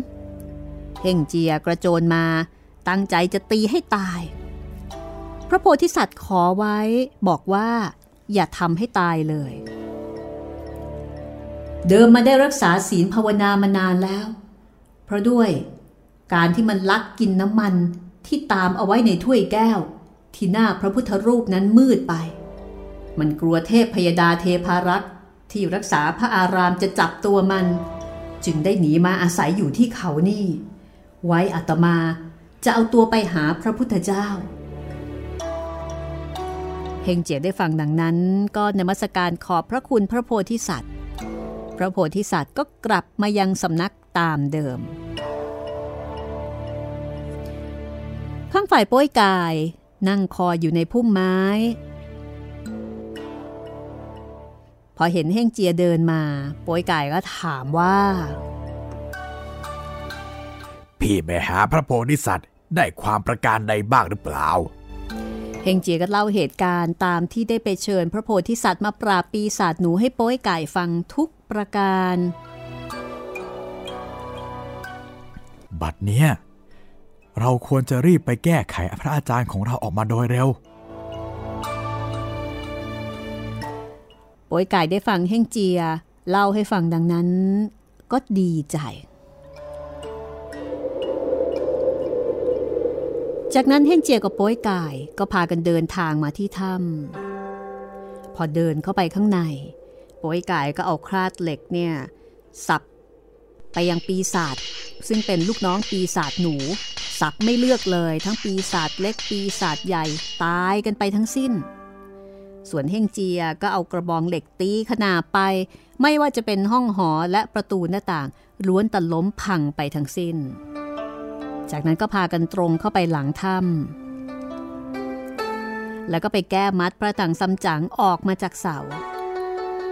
เฮงเจียกระโจนมา ตั้งใจจะตีให้ตาย พระโพธิสัตว์ขอไว้บอกว่า อย่าทำให้ตายเลย เดิมมาได้รักษาศีลภาวนามานานแล้ว เพราะด้วยการที่มันลักกินน้ำมันที่ตามเอาไว้ในถ้วยแก้ว ที่หน้าพระพุทธรูปนั้นมืดไป มันกลัวเทพพยดาเทพารักษ์ ที่รักษาพระอารามจะจับตัวมัน จึงได้หนีมาอาศัยอยู่ที่เขานี่ ไว้อัตมาจะเอาตัวไปหาพระพุทธเจ้า เฮงเจียได้ฟังดังนั้น ก็นมัสการขอบพระคุณพระโพธิสัตว์ พระโพธิสัตว์ก็กลับมายังสำนักตามเดิม ข้างฝ่ายป้ยกายนั่งคออยู่ในพุ่มไม้ อเห็นเฮ่งเจียเดินมาโป้ยกายก็ถามว่า พี่ไปหาพระโพธิสัตว์ได้ความประการใดบ้างหรือเปล่าเฮงเจียก็เล่าเหตุการณ์ตามที่ได้ไปเชิญพระโพธิสัตว์มาปราบปีศาจหนูให้โป้ยไก่ฟังทุกประการ บัดเนี้ยเราควรจะรีบไปแก้ไขพระอาจารย์ของเราออกมาโดยเร็ว ป้ยไก่ได้ฟังเฮ่งเจีย เล่าให้ฟังดังนั้น ก็ดีใจ จากนั้นเฮ่งเจียกับโป้ยไก่ก็พากันเดินทางมาที่ถ้ำพอเดินเข้าไปข้างในโป้ยไก่ก็เอาคราดเหล็กเนี่ยสับไปยังปีศาจซึ่งเป็นลูกน้องปีศาจหนู สับไม่เลือกเลย ทั้งปีศาจเล็กปีศาจใหญ่ตายกันไปทั้งสิ้น ส่วนเฮงเจียก็เอากระบองเหล็กตีขนาบไป ไม่ว่าจะเป็นห้องหอและประตูหน้าต่าง ล้วนแต่ล้มพังไปทั้งสิ้น จากนั้นก็พากันตรงเข้าไปหลังถ้ำแล้วก็ไปแก้มัดพระถังซัมจั๋งออกมาจากเสา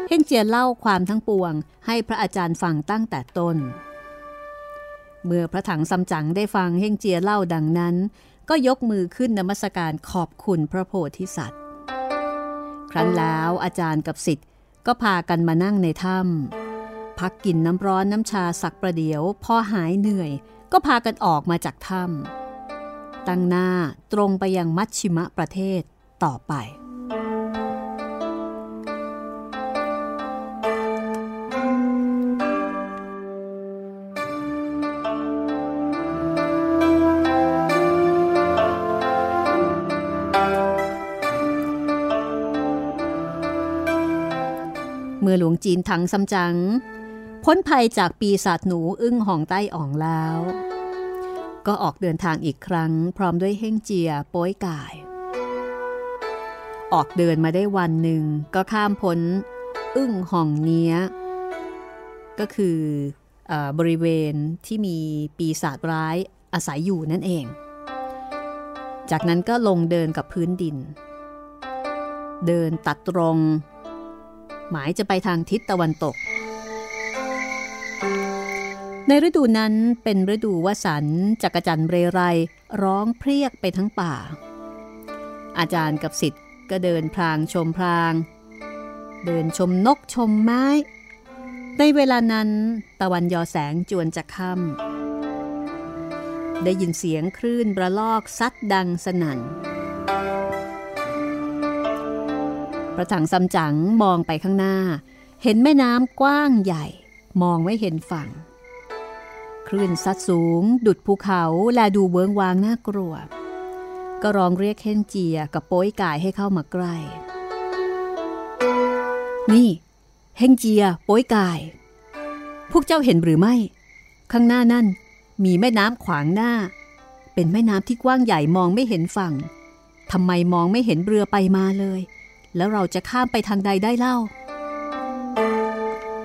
เฮงเจียเล่าความทั้งปวง ให้พระอาจารย์ฟังตั้งแต่ต้น เมื่อพระถังซัมจั๋งได้ฟังเฮงเจียเล่าดังนั้น ก็ยกมือขึ้นนมัสการขอบคุณพระโพธิสัตว์ ครั้นแล้วอาจารย์กับสิทธิ์ก็พากันมานั่งในถ้ำพักกินน้ำร้อนน้ำชาสักประเดี๋ยวพอหายเหนื่อย ก็พากันออกมาจากถ้ำตั้งหน้าตรงไปยังมัชชิมะประเทศต่อไป มื่อหลวงจีนถังซัมจัง พ้นภัยจากปีศาจหนูอึ้งห่องใต้อ่องแล้ว ก็ออกเดินทางอีกครั้ง พร้อมด้วยเฮ่งเจียโป้ยกาย ออกเดินมาได้วันหนึ่งก็ข้ามพ้น อึ้งห่องเนี้ย ก็คือเอบริเวณที่มีปีศาจร้ายอาศัยอยู่นั่นเอง จากนั้นก็ลงเดินกับพื้นดิน เดินตัดตรง หมายจะไปทางทิศตะวันตก ในฤดูนั้นเป็นฤดูวสันต์จักรจันเรไรร้องเพรียกไปทั้งป่า อาจารย์กับสิทธิ์ก็เดินพลางชมพลาง เดินชมนกชมไม้ ในเวลานั้นตะวันยอแสงจวนจะค่ำได้ยินเสียงคลื่นประลอกซัดดังสนั่น ระถังซัมจั๋งมองไปข้างหน้า เห็นแม่น้ำกว้างใหญ่ มองไม่เห็นฝั่ง คลื่นซัดสูง ดุดภูเขาและดูเวิงวางน่ากลัว ก็ร้องเรียกเฮนเจียกับโป้ยกายให้เข้ามาใกล้ นี่เฮงเจีย โป้ยกาย พวกเจ้าเห็นหรือไม่ ข้างหน้านั่นมีแม่น้ำขวางหน้า เป็นแม่น้ำที่กว้างใหญ่มองไม่เห็นฝั่งทำไมมองไม่เห็นเรือไปมาเลย แล้วเราจะข้ามไปทางใดได้เล่า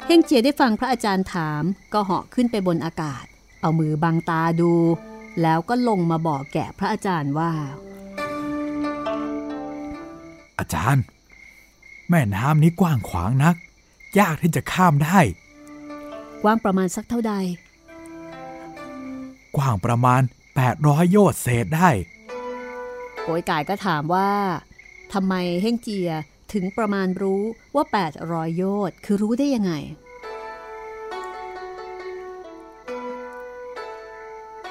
เฮงเจียได้ฟังพระอาจารย์ถามก็เหาะขึ้นไปบนอากาศ เอามือบังตาดู แล้วก็ลงมาบอกแก่พระอาจารย์ว่า อาจารย์ แม่น้ำนี้กว้างขวางนัก ยากที่จะข้ามได้ กว้างประมาณสักเท่าใด กว้างประมาณ 800 โยชน์เศษได้โกยกายก็ถามว่า ทำไมเฮงเจียถึงประมาณรู้ว่า 800 โยชน์คือรู้ได้ยังไง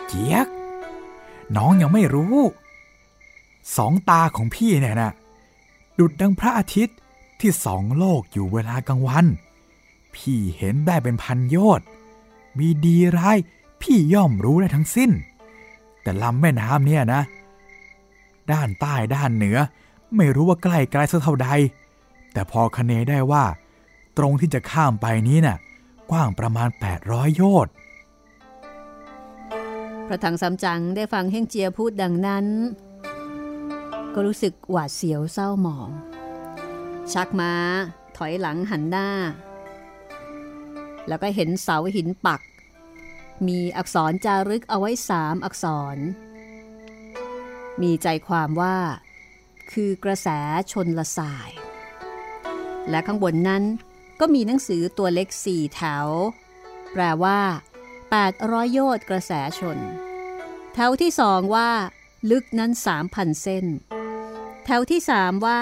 เจี๊ยก น้องยังไม่รู้ สองตาของพี่เนี่ยนะดุดดังพระอาทิตย์ที่สองโลกอยู่เวลากลางวัน พี่เห็นได้เป็นพันโยชน์มีดีร้ายพี่ย่อมรู้ได้ทั้งสิ้น แต่ลำแม่น้ำเนี่ยนะ ด้านใต้ด้านเหนือ ไม่รู้ว่าใกล้ไกลสักเท่าใด แต่พอคะเนได้ว่า ตรงที่จะข้ามไปนี้น่ะ กว้างประมาณ 800 โยชน์พระถังซัมจั๋งได้ฟังเฮงเจียพูดดังนั้น ก็รู้สึกหวาดเสียวเศร้าหมอง ชักม้า ถอยหลังหันหน้า แล้วก็เห็นเสาหินปัก มีอักษรจารึกเอาไว้สามอักษร มีใจความว่า คือกระแสชนละสาย และข้างบนนั้นก็มีหนังสือตัวเล็กสี่แถว แปลว่า 800 โยชน์กระแสชน แถวที่สองว่า ลึกนั้น 3,000 เส้น แถวที่สามว่า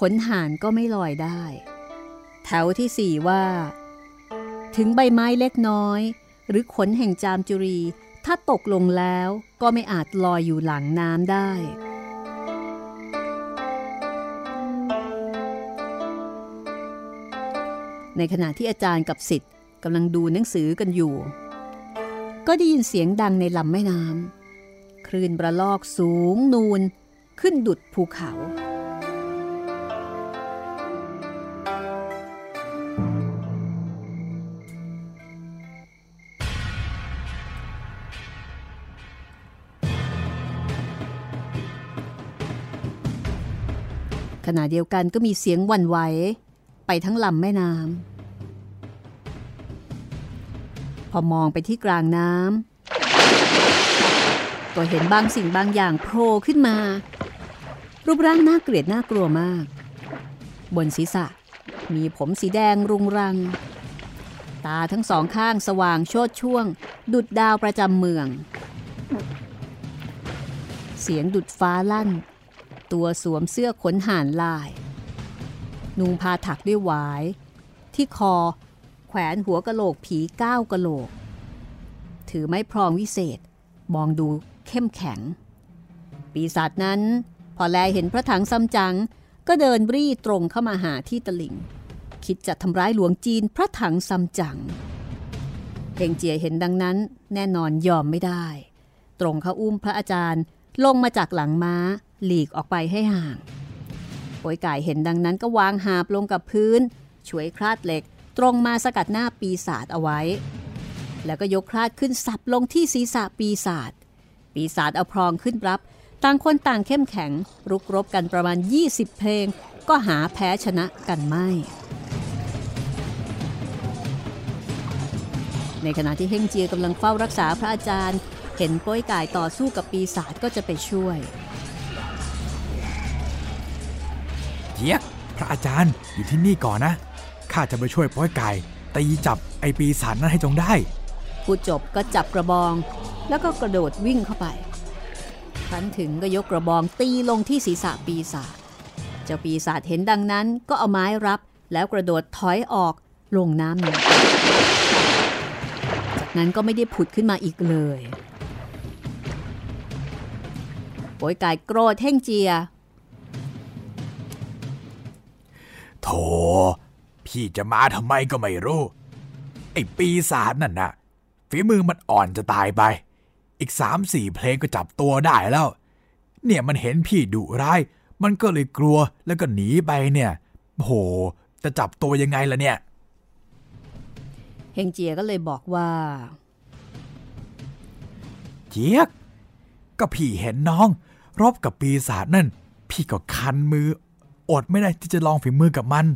ขนห่านก็ไม่ลอยได้ แถวที่สี่ว่า ถึงใบไม้เล็กน้อย หรือขนแห่งจามจุรี ถ้าตกลงแล้วก็ไม่อาจลอยอยู่หลังน้ำได้ ในขณะที่อาจารย์กับสิทธิ์กำลังดูหนังสือกันอยู่ ก็ได้ยินเสียงดังในลำแม่น้ำคลื่นประลอกสูงนูนขึ้นดุดภูเขา ขณะเดียวกันก็มีเสียงวันไหว ไปทั้งลำแม่น้ำพอมองไปที่กลางน้ำก็เห็นบางสิ่งบางอย่างโผล่ขึ้นมา รูปร่างน่าเกลียดน่ากลัวมาก บนศีรษะมีผมสีแดงรุงรัง ตาทั้งสองข้างสว่างโชดช่วง ดุดดาวประจำเมือง เสียงดุดฟ้าลั่น ตัวสวมเสื้อขนห่านลาย นุงพาถักด้วยหวาย ที่คอ แขวนหัวกะโหลกผีก้าวกะโหลก ถือไม้พรองวิเศษ มองดูเข้มแข็ง ปีศาจนั้น พอแลเห็นพระถังซัมจั๋งก็เดินรีตรงเข้ามาหาที่ตลิ่ง คิดจะทำร้ายหลวงจีนพระถังซัมจั๋งเฮงเจียเห็นดังนั้นแน่นอนยอมไม่ได้ ตรงเขาอุ้มพระอาจารย์ลงมาจากหลังม้า หลีกออกไปให้ห่าง โอยไก่เห็นดังนั้นก็วางหาบลงกับพื้น ช่วยคลาดเหล็กตรงมาสกัดหน้าปีศาจเอาไว้ แล้วก็ยกคลาดขึ้นสับลงที่ศีรษะปีศาจ ปีศาจเอาพรองขึ้นรับ ต่างคนต่างเข้มแข็ง รุกรบกันประมาณ 20 เพลง ก็หาแพ้ชนะกันไม่ ในขณะที่เฮงเจียกำลังเฝ้ารักษาพระอาจารย์ เห็นป้ยก่ายต่อสู้กับปีศาจก็จะไปช่วย เจี๊ยกพระอาจารย์อยู่ที่นี่ก่อนนะข้าจะไปช่วยป้อยไก่ตีจับไอปีศาจนั้นให้จงได้พูดจบก็จับกระบอง แล้วก็กระโดดวิ่งเข้าไปครั้นถึงก็ยกกระบองตีลงที่ศีรษะปีศาจเจ้าปีศาจเห็นดังนั้นก็เอาไม้รับแล้วกระโดดถอยออกลงน้ำนี้จากนั้นก็ไม่ได้ผุดขึ้นมาอีกเลยโวยกายโกรธเท่งเจีย โถพี่จะมาทำไมก็ไม่รู้ ไอ้ปีศาจนั่นน่ะฝีมือมันอ่อนจะตายไป อีกสามสี่เพลงก็จับตัวได้แล้ว เนี่ยมันเห็นพี่ดุร้าย มันก็เลยกลัวแล้วก็หนีไปเนี่ยโห จะจับตัวยังไงล่ะเนี่ย เฮงเจียก็เลยบอกว่า เจี๊ยก ก็พี่เห็นน้อง รบกับปีศาจนั่น พี่ก็คันมือ อดไม่ได้ที่จะลองฝีมือกับมัน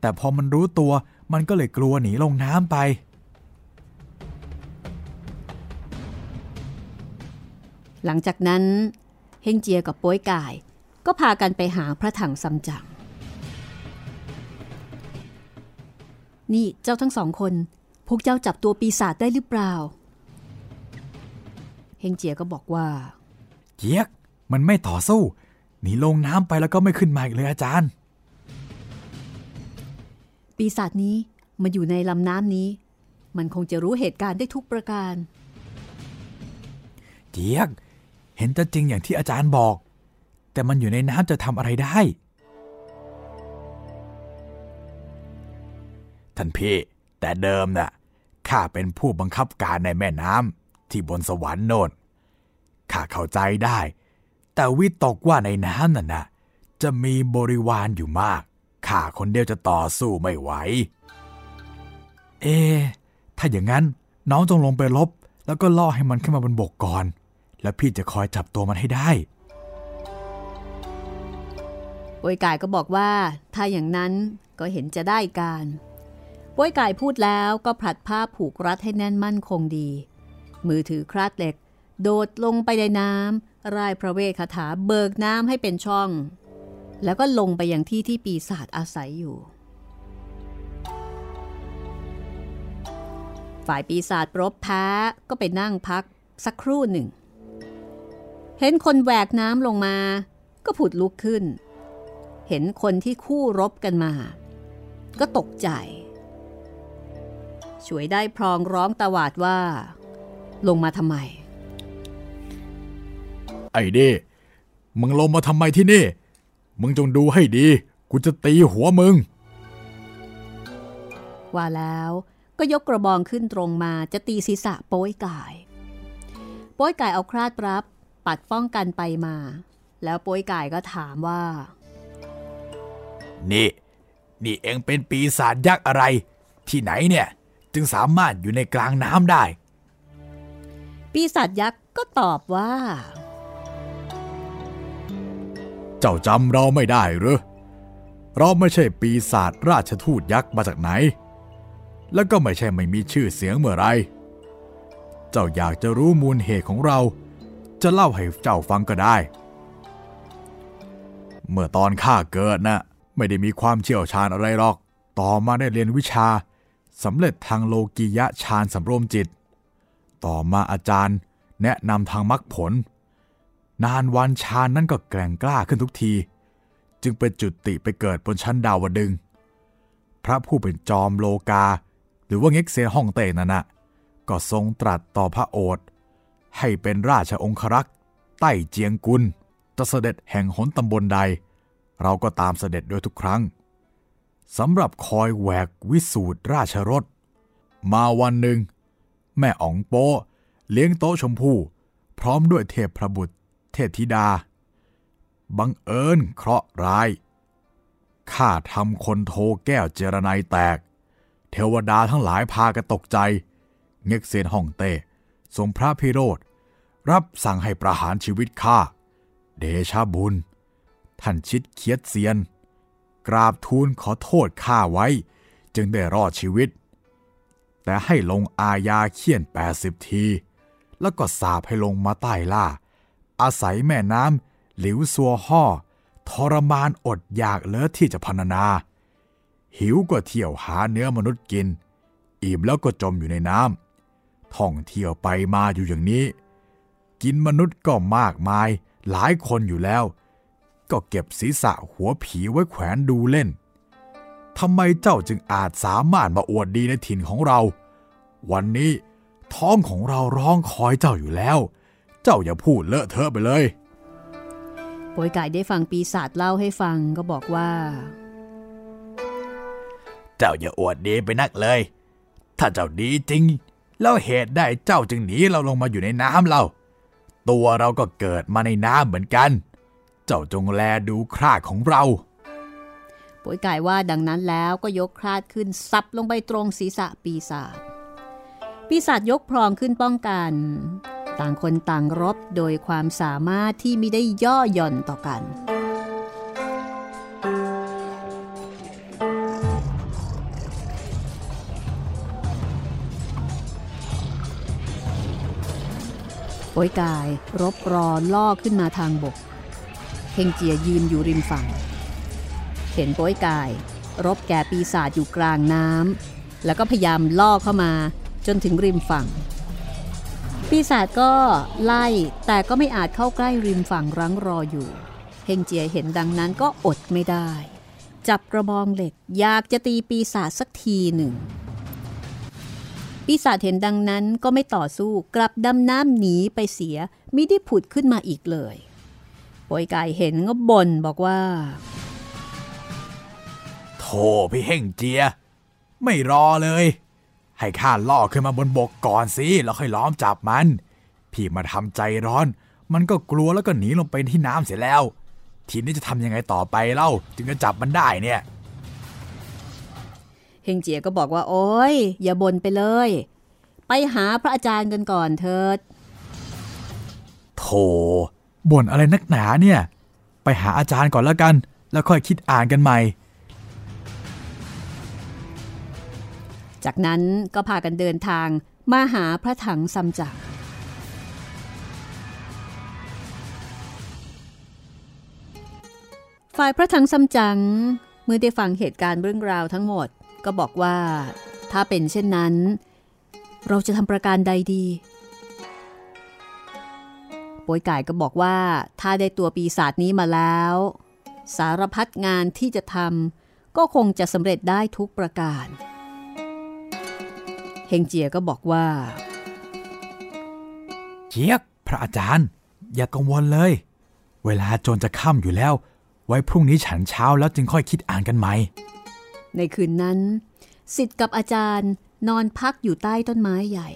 แต่พอมันรู้ตัวมันก็เลยกลัวหนีลงน้ำไป หลังจากนั้น เฮงเจียกับโป้ยกาย ก็พากันไปหาพระถังซัมจั๋งนี่เจ้าทั้งสองคน พวกเจ้าจับตัวปีศาจได้หรือเปล่า เฮงเจียก็บอกว่า เจี๊ยก มันไม่ต่อสู้ หนีลงน้ำไปแล้วก็ไม่ขึ้นมาอีกเลยอาจารย์ ปีศาจนี้มาอยู่ในลำน้ำนี้ มันคงจะรู้เหตุการณ์ได้ทุกประการ เจี๊ยก เห็นจะจริงอย่างที่อาจารย์บอก แต่มันอยู่ในน้ำจะทำอะไรได้ ท่านพี่ แต่เดิมน่ะข้าเป็นผู้บังคับการในแม่น้ำที่บนสวรรค์โน่นข้าเข้าใจได้ แต่วิตกว่าในน้ำน่ะนะจะมีบริวารอยู่มาก ข้าคนเดียวจะต่อสู้ไม่ไหว เอ ถ้าอย่างนั้นน้องจงลงไปลบ แล้วก็ล่อให้มันขึ้นมาบนบกก่อน แล้วพี่จะคอยจับตัวมันให้ได้ป้ยกายก็บอกว่าถ้าอย่างนั้นก็เห็นจะได้การป้ยกายพูดแล้วก็ผลัดผ้าผูกรัดให้แน่นมั่นคงดี มือถือคราดเหล็ก โดดลงไปในน้ำ ร่ายพระเวทคาถาเบิกน้ำให้เป็นช่อง แล้วก็ลงไปยังที่ที่ปีศาจอาศัยอยู่ ฝ่ายปีศาจรบแพ้ก็ไปนั่งพักสักครู่หนึ่ง เห็นคนแหวกน้ำลงมา ก็ผุดลุกขึ้น เห็นคนที่คู่รบกันมา ก็ตกใจช่วยได้พรองร้องตวาดว่า ลงมาทำไม ไอ้เด้มึงลงมาทำไมที่นี่ มึงจงดูให้ดี กูจะตีหัวมึง ว่าแล้วก็ยกกระบองขึ้นตรงมาจะตีศีรษะโป้ยกาย โป้ยกายเอาคราดรับ ปัดป้องกันไปมา แล้วโป้ยกายก็ถามว่า นี่ นี่เองเป็นปีศาจยักษ์อะไร ที่ไหนเนี่ย จึงสามารถอยู่ในกลางน้ำได้ ปีศาจยักษ์ก็ตอบว่า เจ้าจำเราไม่ได้หรือเราไม่ใช่ปีศาจราชทูตยักษ์มาจากไหน แล้วก็ไม่ใช่ไม่มีชื่อเสียงเมื่อไร เจ้าอยากจะรู้มูลเหตุของเรา จะเล่าให้เจ้าฟังก็ได้ เมื่อตอนข้าเกิดนะ่ะไม่ได้มีความเชี่ยวชาญอะไรหรอก ต่อมาได้เรียนวิชาสำเร็จทางโลกียะฌานสำรวมจิต ต่อมาอาจารย์แนะนำทางมรรคผล นานวันชาญนั้นก็แกร่งกล้าขึ้นทุกที จึงเป็นจุดติไปเกิดบนชั้นดาวดึง พระผู้เป็นจอมโลกา หรือว่าเง็กเซฮ่องเต้นั่นนะก็ทรงตรัสต่อพระโอษฐ์ให้เป็นราชองครักษ์ใต้เจียงกุลจะเสด็จแห่งหนตำบลใด เราก็ตามเสด็จด้วยทุกครั้งสำหรับคอยแหวกวิสูตรราชรถมาวันหนึ่ง แม่อ๋องโป้เลี้ยงโต๊ะชมพู่ พร้อมด้วยเทพพระบุตร เทพธิดา บังเอิญเคราะห์ร้าย ข้าทำคนโทแก้วเจรไนแตก เทวดาทั้งหลายพากันตกใจ เง็กเซียนฮ่องเต้ทรงพระพิโรธ รับสั่งให้ประหารชีวิตข้า เดชาบุญ ท่านชิดเคียดเซียน กราบทูลขอโทษข้าไว้ จึงได้รอดชีวิต แต่ให้ลงอาญาเคี่ยน 80 ที แล้วก็สาบให้ลงมาใต้ล่า อาศัยแม่น้ำหลิวซัวห่อทรมานอดอยากเลือที่จะพรรณนา หิวก็เที่ยวหาเนื้อมนุษย์กิน อิ่มแล้วก็จมอยู่ในน้ำท่องเที่ยวไปมาอยู่อย่างนี้ กินมนุษย์ก็มากมายหลายคนอยู่แล้ว ก็เก็บศีรษะหัวผีไว้แขวนดูเล่นทำไมเจ้าจึงอาจสามารถมาอวดดีในถิ่นของเรา วันนี้ท้องของเราร้องคอยเจ้าอยู่แล้ว เจ้าอย่าพูดเลอะเทอะไปเลยโป้ยกายได้ฟังปีศาจเล่าให้ฟังก็บอกว่า เจ้าอย่าอวดดีไปนักเลย ถ้าเจ้าดีจริง แล้วเหตุได้เจ้าจึงหนีเราลงมาอยู่ในน้ำเรา ตัวเราก็เกิดมาในน้ำเหมือนกัน เจ้าจงแลดูคราของเราป่วยกายว่าดังนั้นแล้วก็ยกคราดขึ้นซับลงไปตรงศีรษะปีศาจ ปีศาจยกพรองขึ้นป้องกัน ต่างคนต่างรบโดยความสามารถที่ไมิได้ย่อหย่อนต่อกันป่วยกายรบรอล่อขึ้นมาทางบกเฮงเจียยืนอยู่ริมฝั่ง เห็นป่วยกาย รบแก่ปีศาจอยู่กลางน้ำแล้วก็พยายามล่อเข้ามาจนถึงริมฝั่ง ปีศาจก็ไล่แต่ก็ไม่อาจเข้าใกล้ริมฝั่งรั้งรออยู่ เฮงเจียเห็นดังนั้นก็อดไม่ได้ จับกระบองเหล็กอยากจะตีปีศาจสักทีหนึ่ง ปีศาจเห็นดังนั้นก็ไม่ต่อสู้กลับดำน้ำหนีไปเสียมิได้ผุดขึ้นมาอีกเลยปวยกายเห็นก็บ่นบอกว่า โธ่พี่เฮงเจีย ไม่รอเลย ให้ข้าล่อขึ้นมาบนบกก่อนสิแล้วค่อยล้อมจับมัน พี่มาทำใจร้อน มันก็กลัวแล้วก็หนีลงไปที่น้ำเสียแล้ว ทีนี้จะทำยังไงต่อไปเล่า จึงจะจับมันได้เนี่ยเฮงเจียก็บอกว่าโอ้ยอย่าบ่นไปเลย ไปหาพระอาจารย์กันก่อนเถิดโธ่บ่นอะไรนักหนาเนี่ย ไปหาอาจารย์ก่อนแล้วกัน แล้วค่อยคิดอ่านกันใหม่ จากนั้นก็พากันเดินทางมาหาพระถังซัมจักรฝ่ายพระถังซัมจั๋งเมื่อได้ฟังเหตุการณ์เรื่องราวทั้งหมด ก็บอกว่า ถ้าเป็นเช่นนั้น เราจะทำประการใดดีป่วยกายก็บอกว่า ถ้าได้ตัวปีศาจนี้มาแล้ว สารพัดงานที่จะทำก็คงจะสำเร็จได้ทุกประการ เฮงเจียก็บอกว่า เจียกพระอาจารย์ อย่ากังวลเลย เวลาจนจะค่ำอยู่แล้ว ไว้พรุ่งนี้ฉันเช้าแล้วจึงค่อยคิดอ่านกันใหม่ ในคืนนั้นสิทธิ์กับอาจารย์นอนพักอยู่ใต้ต้นไม้ใหญ่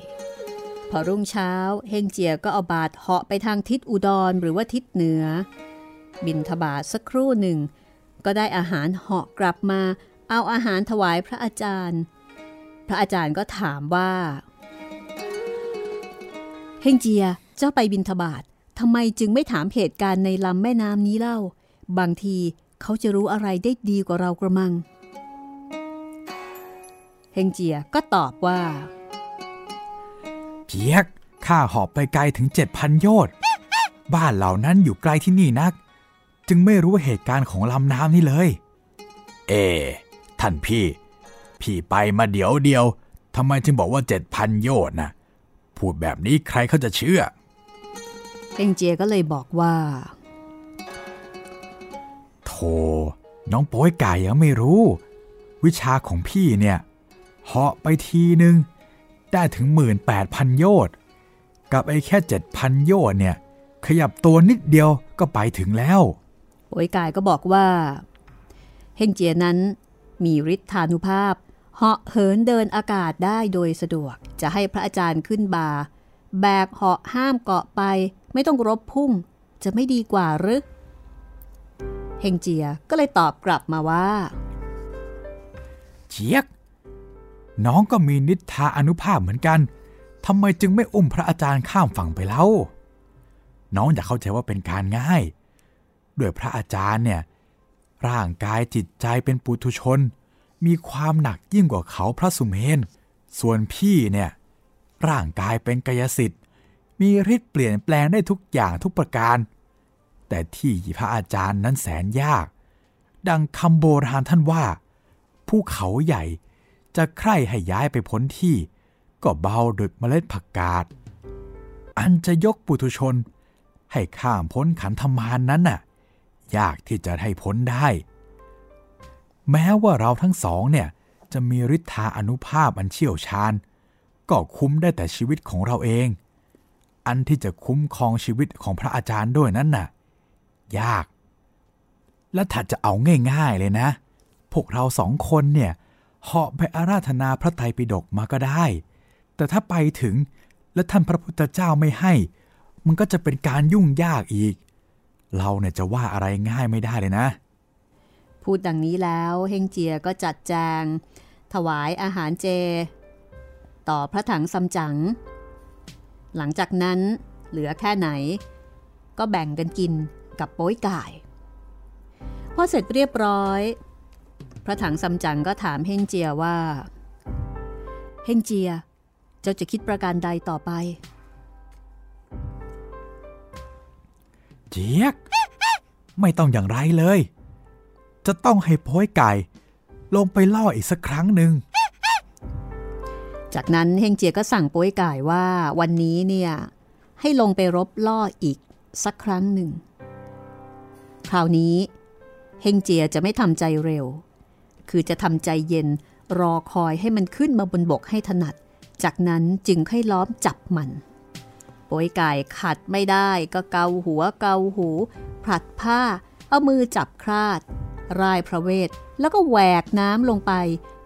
พอรุ่งเช้าเฮงเจียก็เอาบาดเหาะไปทางทิศอุดรหรือว่าทิศเหนือ บินทบาทสักครู่หนึ่ง ก็ได้อาหารเหาะกลับมา เอาอาหารถวายพระอาจารย์ พระอาจารย์ก็ถามว่า เฮงเจีย เจ้าไปบินทบาททำไมจึงไม่ถามเหตุการณ์ในลำแม่น้ำนี้เล่า บางทีเขาจะรู้อะไรได้ดีกว่าเรากระมัง เฮงเจียก็ตอบว่า เพียกข้าหอบไปไกลถึงเจ็ดพันโยชน์บ้านเหล่านั้นอยู่ไกลที่นี่นัก จึงไม่รู้เหตุการณ์ของลำน้ำนี้เลย เอ ท่านพี่ พี่ไปมาเดี๋ยวเดียวทำไมจึงบอกว่าเจ็ดพันโยชน์นะพูดแบบนี้ใครเขาจะเชื่อเองเจียก็เลยบอกว่า โธน้องโป้ยก่ยังไม่รู้ วิชาของพี่เนี่ยเหาะไปทีนึง ได้ถึงหมื่นแปดพันโยชน์กับไอ้แค่เจ็ดพันโยชน์เนี่ย ขยับตัวนิดเดียวก็ไปถึงแล้วโป้ยกายก็บอกว่า เฮงเจียนั้นมีฤทธานุภาพ เหาะเหินเดินอากาศได้โดยสะดวก จะให้พระอาจารย์ขึ้นบา แบกเหาะห้ามเกาะไป ไม่ต้องรบพุ่ง จะไม่ดีกว่าหรือเฮงเจียก็เลยตอบกลับมาว่า เจียก น้องก็มีนิทาอนุภาพเหมือนกันทำไมจึงไม่อุ้มพระอาจารย์ข้ามฝั่งไปเล่า น้องอย่าเข้าใจว่าเป็นการง่าย ด้วยพระอาจารย์เนี่ย ร่างกายจิตใจเป็นปุถุชน มีความหนักยิ่งกว่าเขาพระสุเมน ส่วนพี่เนี่ย ร่างกายเป็นกายสิทธิ์ มีฤทธิ์เปลี่ยนแปลงได้ทุกอย่างทุกประการ แต่ที่พระอาจารย์นั้นแสนยาก ดังคำโบราณท่านว่าภูเขาใหญ่จะใคร่ให้ย้ายไปพ้นที่ ก็เบาดุดเมล็ดผักกาด อันจะยกปุถุชน ให้ข้ามพ้นขันธมานนั้นน่ะ ยากที่จะให้พ้นได้ แม้ว่าเราทั้งสองเนี่ยจะมีฤทธาอนุภาพอันเชี่ยวชาญ ก็คุ้มได้แต่ชีวิตของเราเอง อันที่จะคุ้มครองชีวิตของพระอาจารย์ด้วยนั้นน่ะ ยาก และถ้าจะเอาง่าย ๆเลยนะ พวกเราสองคนเนี่ยเหาะไปอาราธนาพระไตรปิฎกมาก็ได้ แต่ถ้าไปถึงและท่านพระพุทธเจ้าไม่ให้ มันก็จะเป็นการยุ่งยากอีก เราเนี่ยจะว่าอะไรง่ายไม่ได้เลยนะ พูดดังนี้แล้วเฮงเจียก็จัดแจง ถวายอาหารเจ ต่อพระถังซัมจั๋ง หลังจากนั้นเหลือแค่ไหน ก็แบ่งกันกินกับโป้ยก่าย พอเสร็จเรียบร้อย พระถังซัมจั๋งก็ถามเฮงเจียว่าเฮงเจีย เจ้าจะคิดประการใดต่อไป เจี๊ยก ไม่ต้องอย่างไรเลย จะต้องให้โพ้ยไก่ ลงไปล่ออีกสักครั้งหนึ่ง จากนั้นเฮงเจียก็สั่งโป้ยไก่ว่าวันนี้เนี่ยให้ลงไปรบล่ออีกสักครั้งหนึ่ง คราวนี้เฮงเจียจะไม่ทำใจเร็ว คือจะทำใจเย็นรอคอยให้มันขึ้นมาบนบกให้ถนัด จากนั้นจึงค่อยล้อมจับมันโป้ยไก่ขัดไม่ได้ก็เกาหัวเกาหูผลัดผ้า เอามือจับคราด รายพระเวท แล้วก็แหวกน้ำลงไป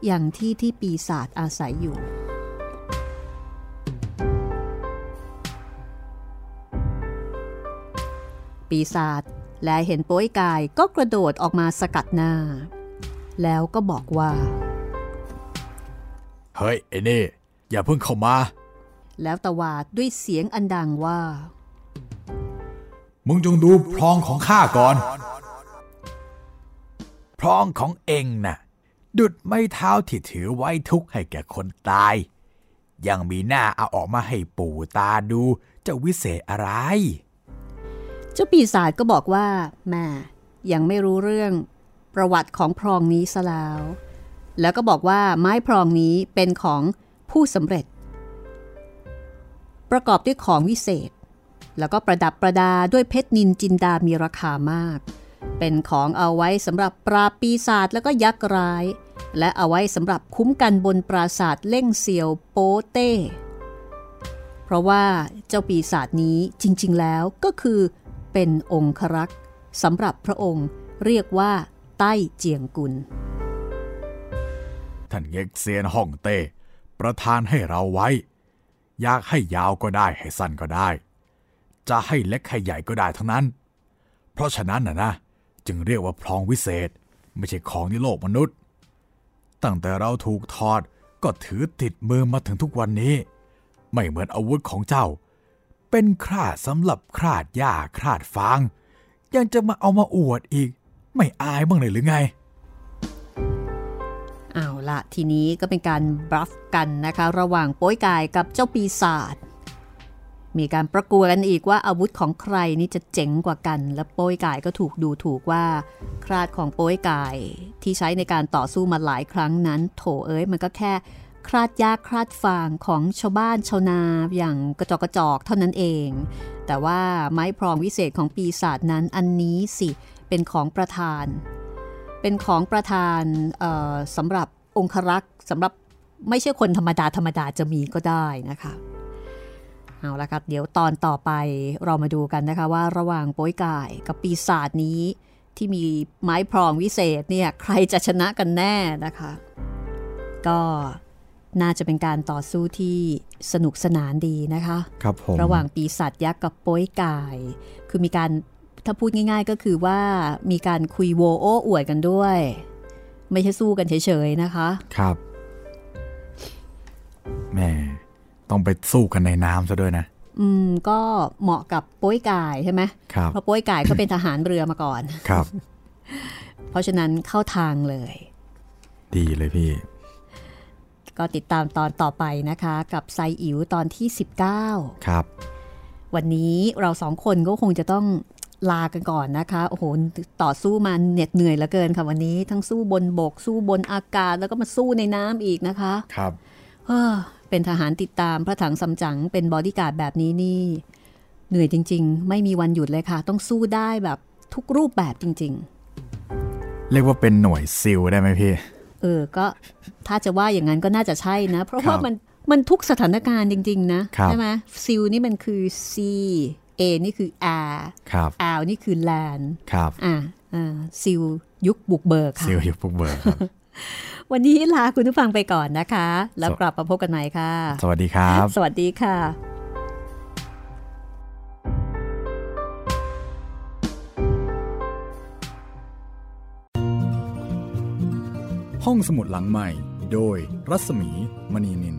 อย่างที่ที่ปีศาจอาศัยอยู่ ปีศาจและเห็นโป้ยกายก็กระโดดออกมาสกัดหน้า แล้วก็บอกว่า เฮ้ยไอ้นี่ อย่าเพิ่งเข้ามา แล้วตวาดด้วยเสียงอันดังว่า มึงจงดูพรองของข้าก่อน พรองของเองน่ะ ดุดไม้เท้าที่ถือไว้ทุกให้แก่คนตาย ยังมีหน้าเอาออกมาให้ปู่ตาดูจะวิเศษอะไร เจ้าปีศาจก็บอกว่าแม่ยังไม่รู้เรื่องประวัติของพรองนี้ซะแล้ว แล้วก็บอกว่าไม้พรองนี้เป็นของผู้สำเร็จ ประกอบด้วยของวิเศษ แล้วก็ประดับประดาด้วยเพชรนินจินดามีราคามาก เป็นของเอาไว้สำหรับปราปีศาจแล้วก็ยักษ์ร้าย และเอาไว้สำหรับคุ้มกันบนปราศาสาทเล่งเซียวโปเต้ เพราะว่าเจ้าปีศาจนี้จริงๆแล้วก็คือเป็นองครักษ์สำหรับพระองค์เรียกว่า ใต้เจียงกุล ท่านเง็กเซียนฮ่องเต้ ประทานให้เราไว้ อยากให้ยาวก็ได้ให้สั้นก็ได้ จะให้เล็กให้ใหญ่ก็ได้ทั้งนั้น เพราะฉะนั้นนะนะ จึงเรียกว่าพรองวิเศษ ไม่ใช่ของในโลกมนุษย์ ตั้งแต่เราถูกทอดก็ถือติดมือมาถึงทุกวันนี้ ไม่เหมือนอาวุธของเจ้า เป็นคราดสำหรับคราดหญ้าคราดฟาง ยังจะมาเอามาอวดอีก ไม่อายบ้างเลยหรือไงเอาละทีนี้ก็เป็นการบลัฟกันนะคะ ระหว่างโป้ยกายกับเจ้าปีศาจ มีการประกวดกันอีกว่าอาวุธของใครนี่จะเจ๋งกว่ากัน และโป้ยกายก็ถูกดูถูกว่า คราดของโป้ยกายที่ใช้ในการต่อสู้มาหลายครั้งนั้น โถเอ้ยมันก็แค่คราดยากคราดฟางของชาวบ้านชาวนาอย่างกระจอกกระจอกเท่านั้นเอง แต่ว่าไม้พรองวิเศษของปีศาจนั้นอันนี้สิเป็นของประธาน เป็นของประธานสำหรับองครักษ์สำหรับไม่ใช่คนธรรมดาธรรมดาจะมีก็ได้นะคะ เอาละครับเดี๋ยวตอนต่อไปเรามาดูกันนะคะว่าระหว่างโป้ยกายกับปีศาจนี้ที่มีไม้พรองวิเศษเนี่ยใครจะชนะกันแน่นะคะ ก็น่าจะเป็นการต่อสู้ที่สนุกสนานดีนะคะครับผมระหว่างปีศาจยักษ์กับโป้ยกาย คือมีการถ้าพูดง่าย ๆ ก็คือว่ามีการคุยโวโอ้อวดกันด้วย ไม่ใช่สู้กันเฉยๆนะคะ ครับแม่ ต้องไปสู้กันในน้ำซะด้วยนะ อืม ก็เหมาะกับโป้ยกายใช่ไหมครับเพราะโป้ยกายก็เป็นทหารเรือมาก่อนครับ เพราะฉะนั้นเข้าทางเลย ดีเลยพี่ ก็ติดตามตอนต่อไปนะคะ กับไซอิ๋วตอนที่ 19 ครับ วันนี้เราสองคนก็คงจะต้องลากันก่อนนะคะ โอ้โห ต่อสู้มาเหน็ดเหนื่อยเหลือเกินค่ะวันนี้ ทั้งสู้บนบก สู้บนอากาศ แล้วก็มาสู้ในน้ำอีกนะคะ ครับเฮ้อ เป็นทหารติดตามพระถังซัมจั๋งเป็นบอดี้การ์ดแบบนี้นี่ เหนื่อยจริง ๆ ไม่มีวันหยุดเลยค่ะ ต้องสู้ได้แบบทุกรูปแบบจริงเรียกว่าเป็นหน่วยซิลได้ไหมพี่ๆเออ ก็ถ้าจะว่าอย่างนั้นก็น่าจะใช่นะ เพราะครับว่ามันมันทุกสถานการณ์จริง ๆ นะครับใช่ไหมซิลนี่มันคือ C A นี่คือ air ครับ L นี่คือ land ครับ อ่าอ่าซิลยุคบุกเบิกค่ะซิลอยู่ปุกเบิร์กครับ วันนี้ลาคุณผู้ฟังไปก่อนนะคะ แล้วกลับมาพบกันใหม่ค่ะ สวัสดีครับ สวัสดีค่ะ ห้องสมุดหลังใหม่ โดยรัศมีมณีนิน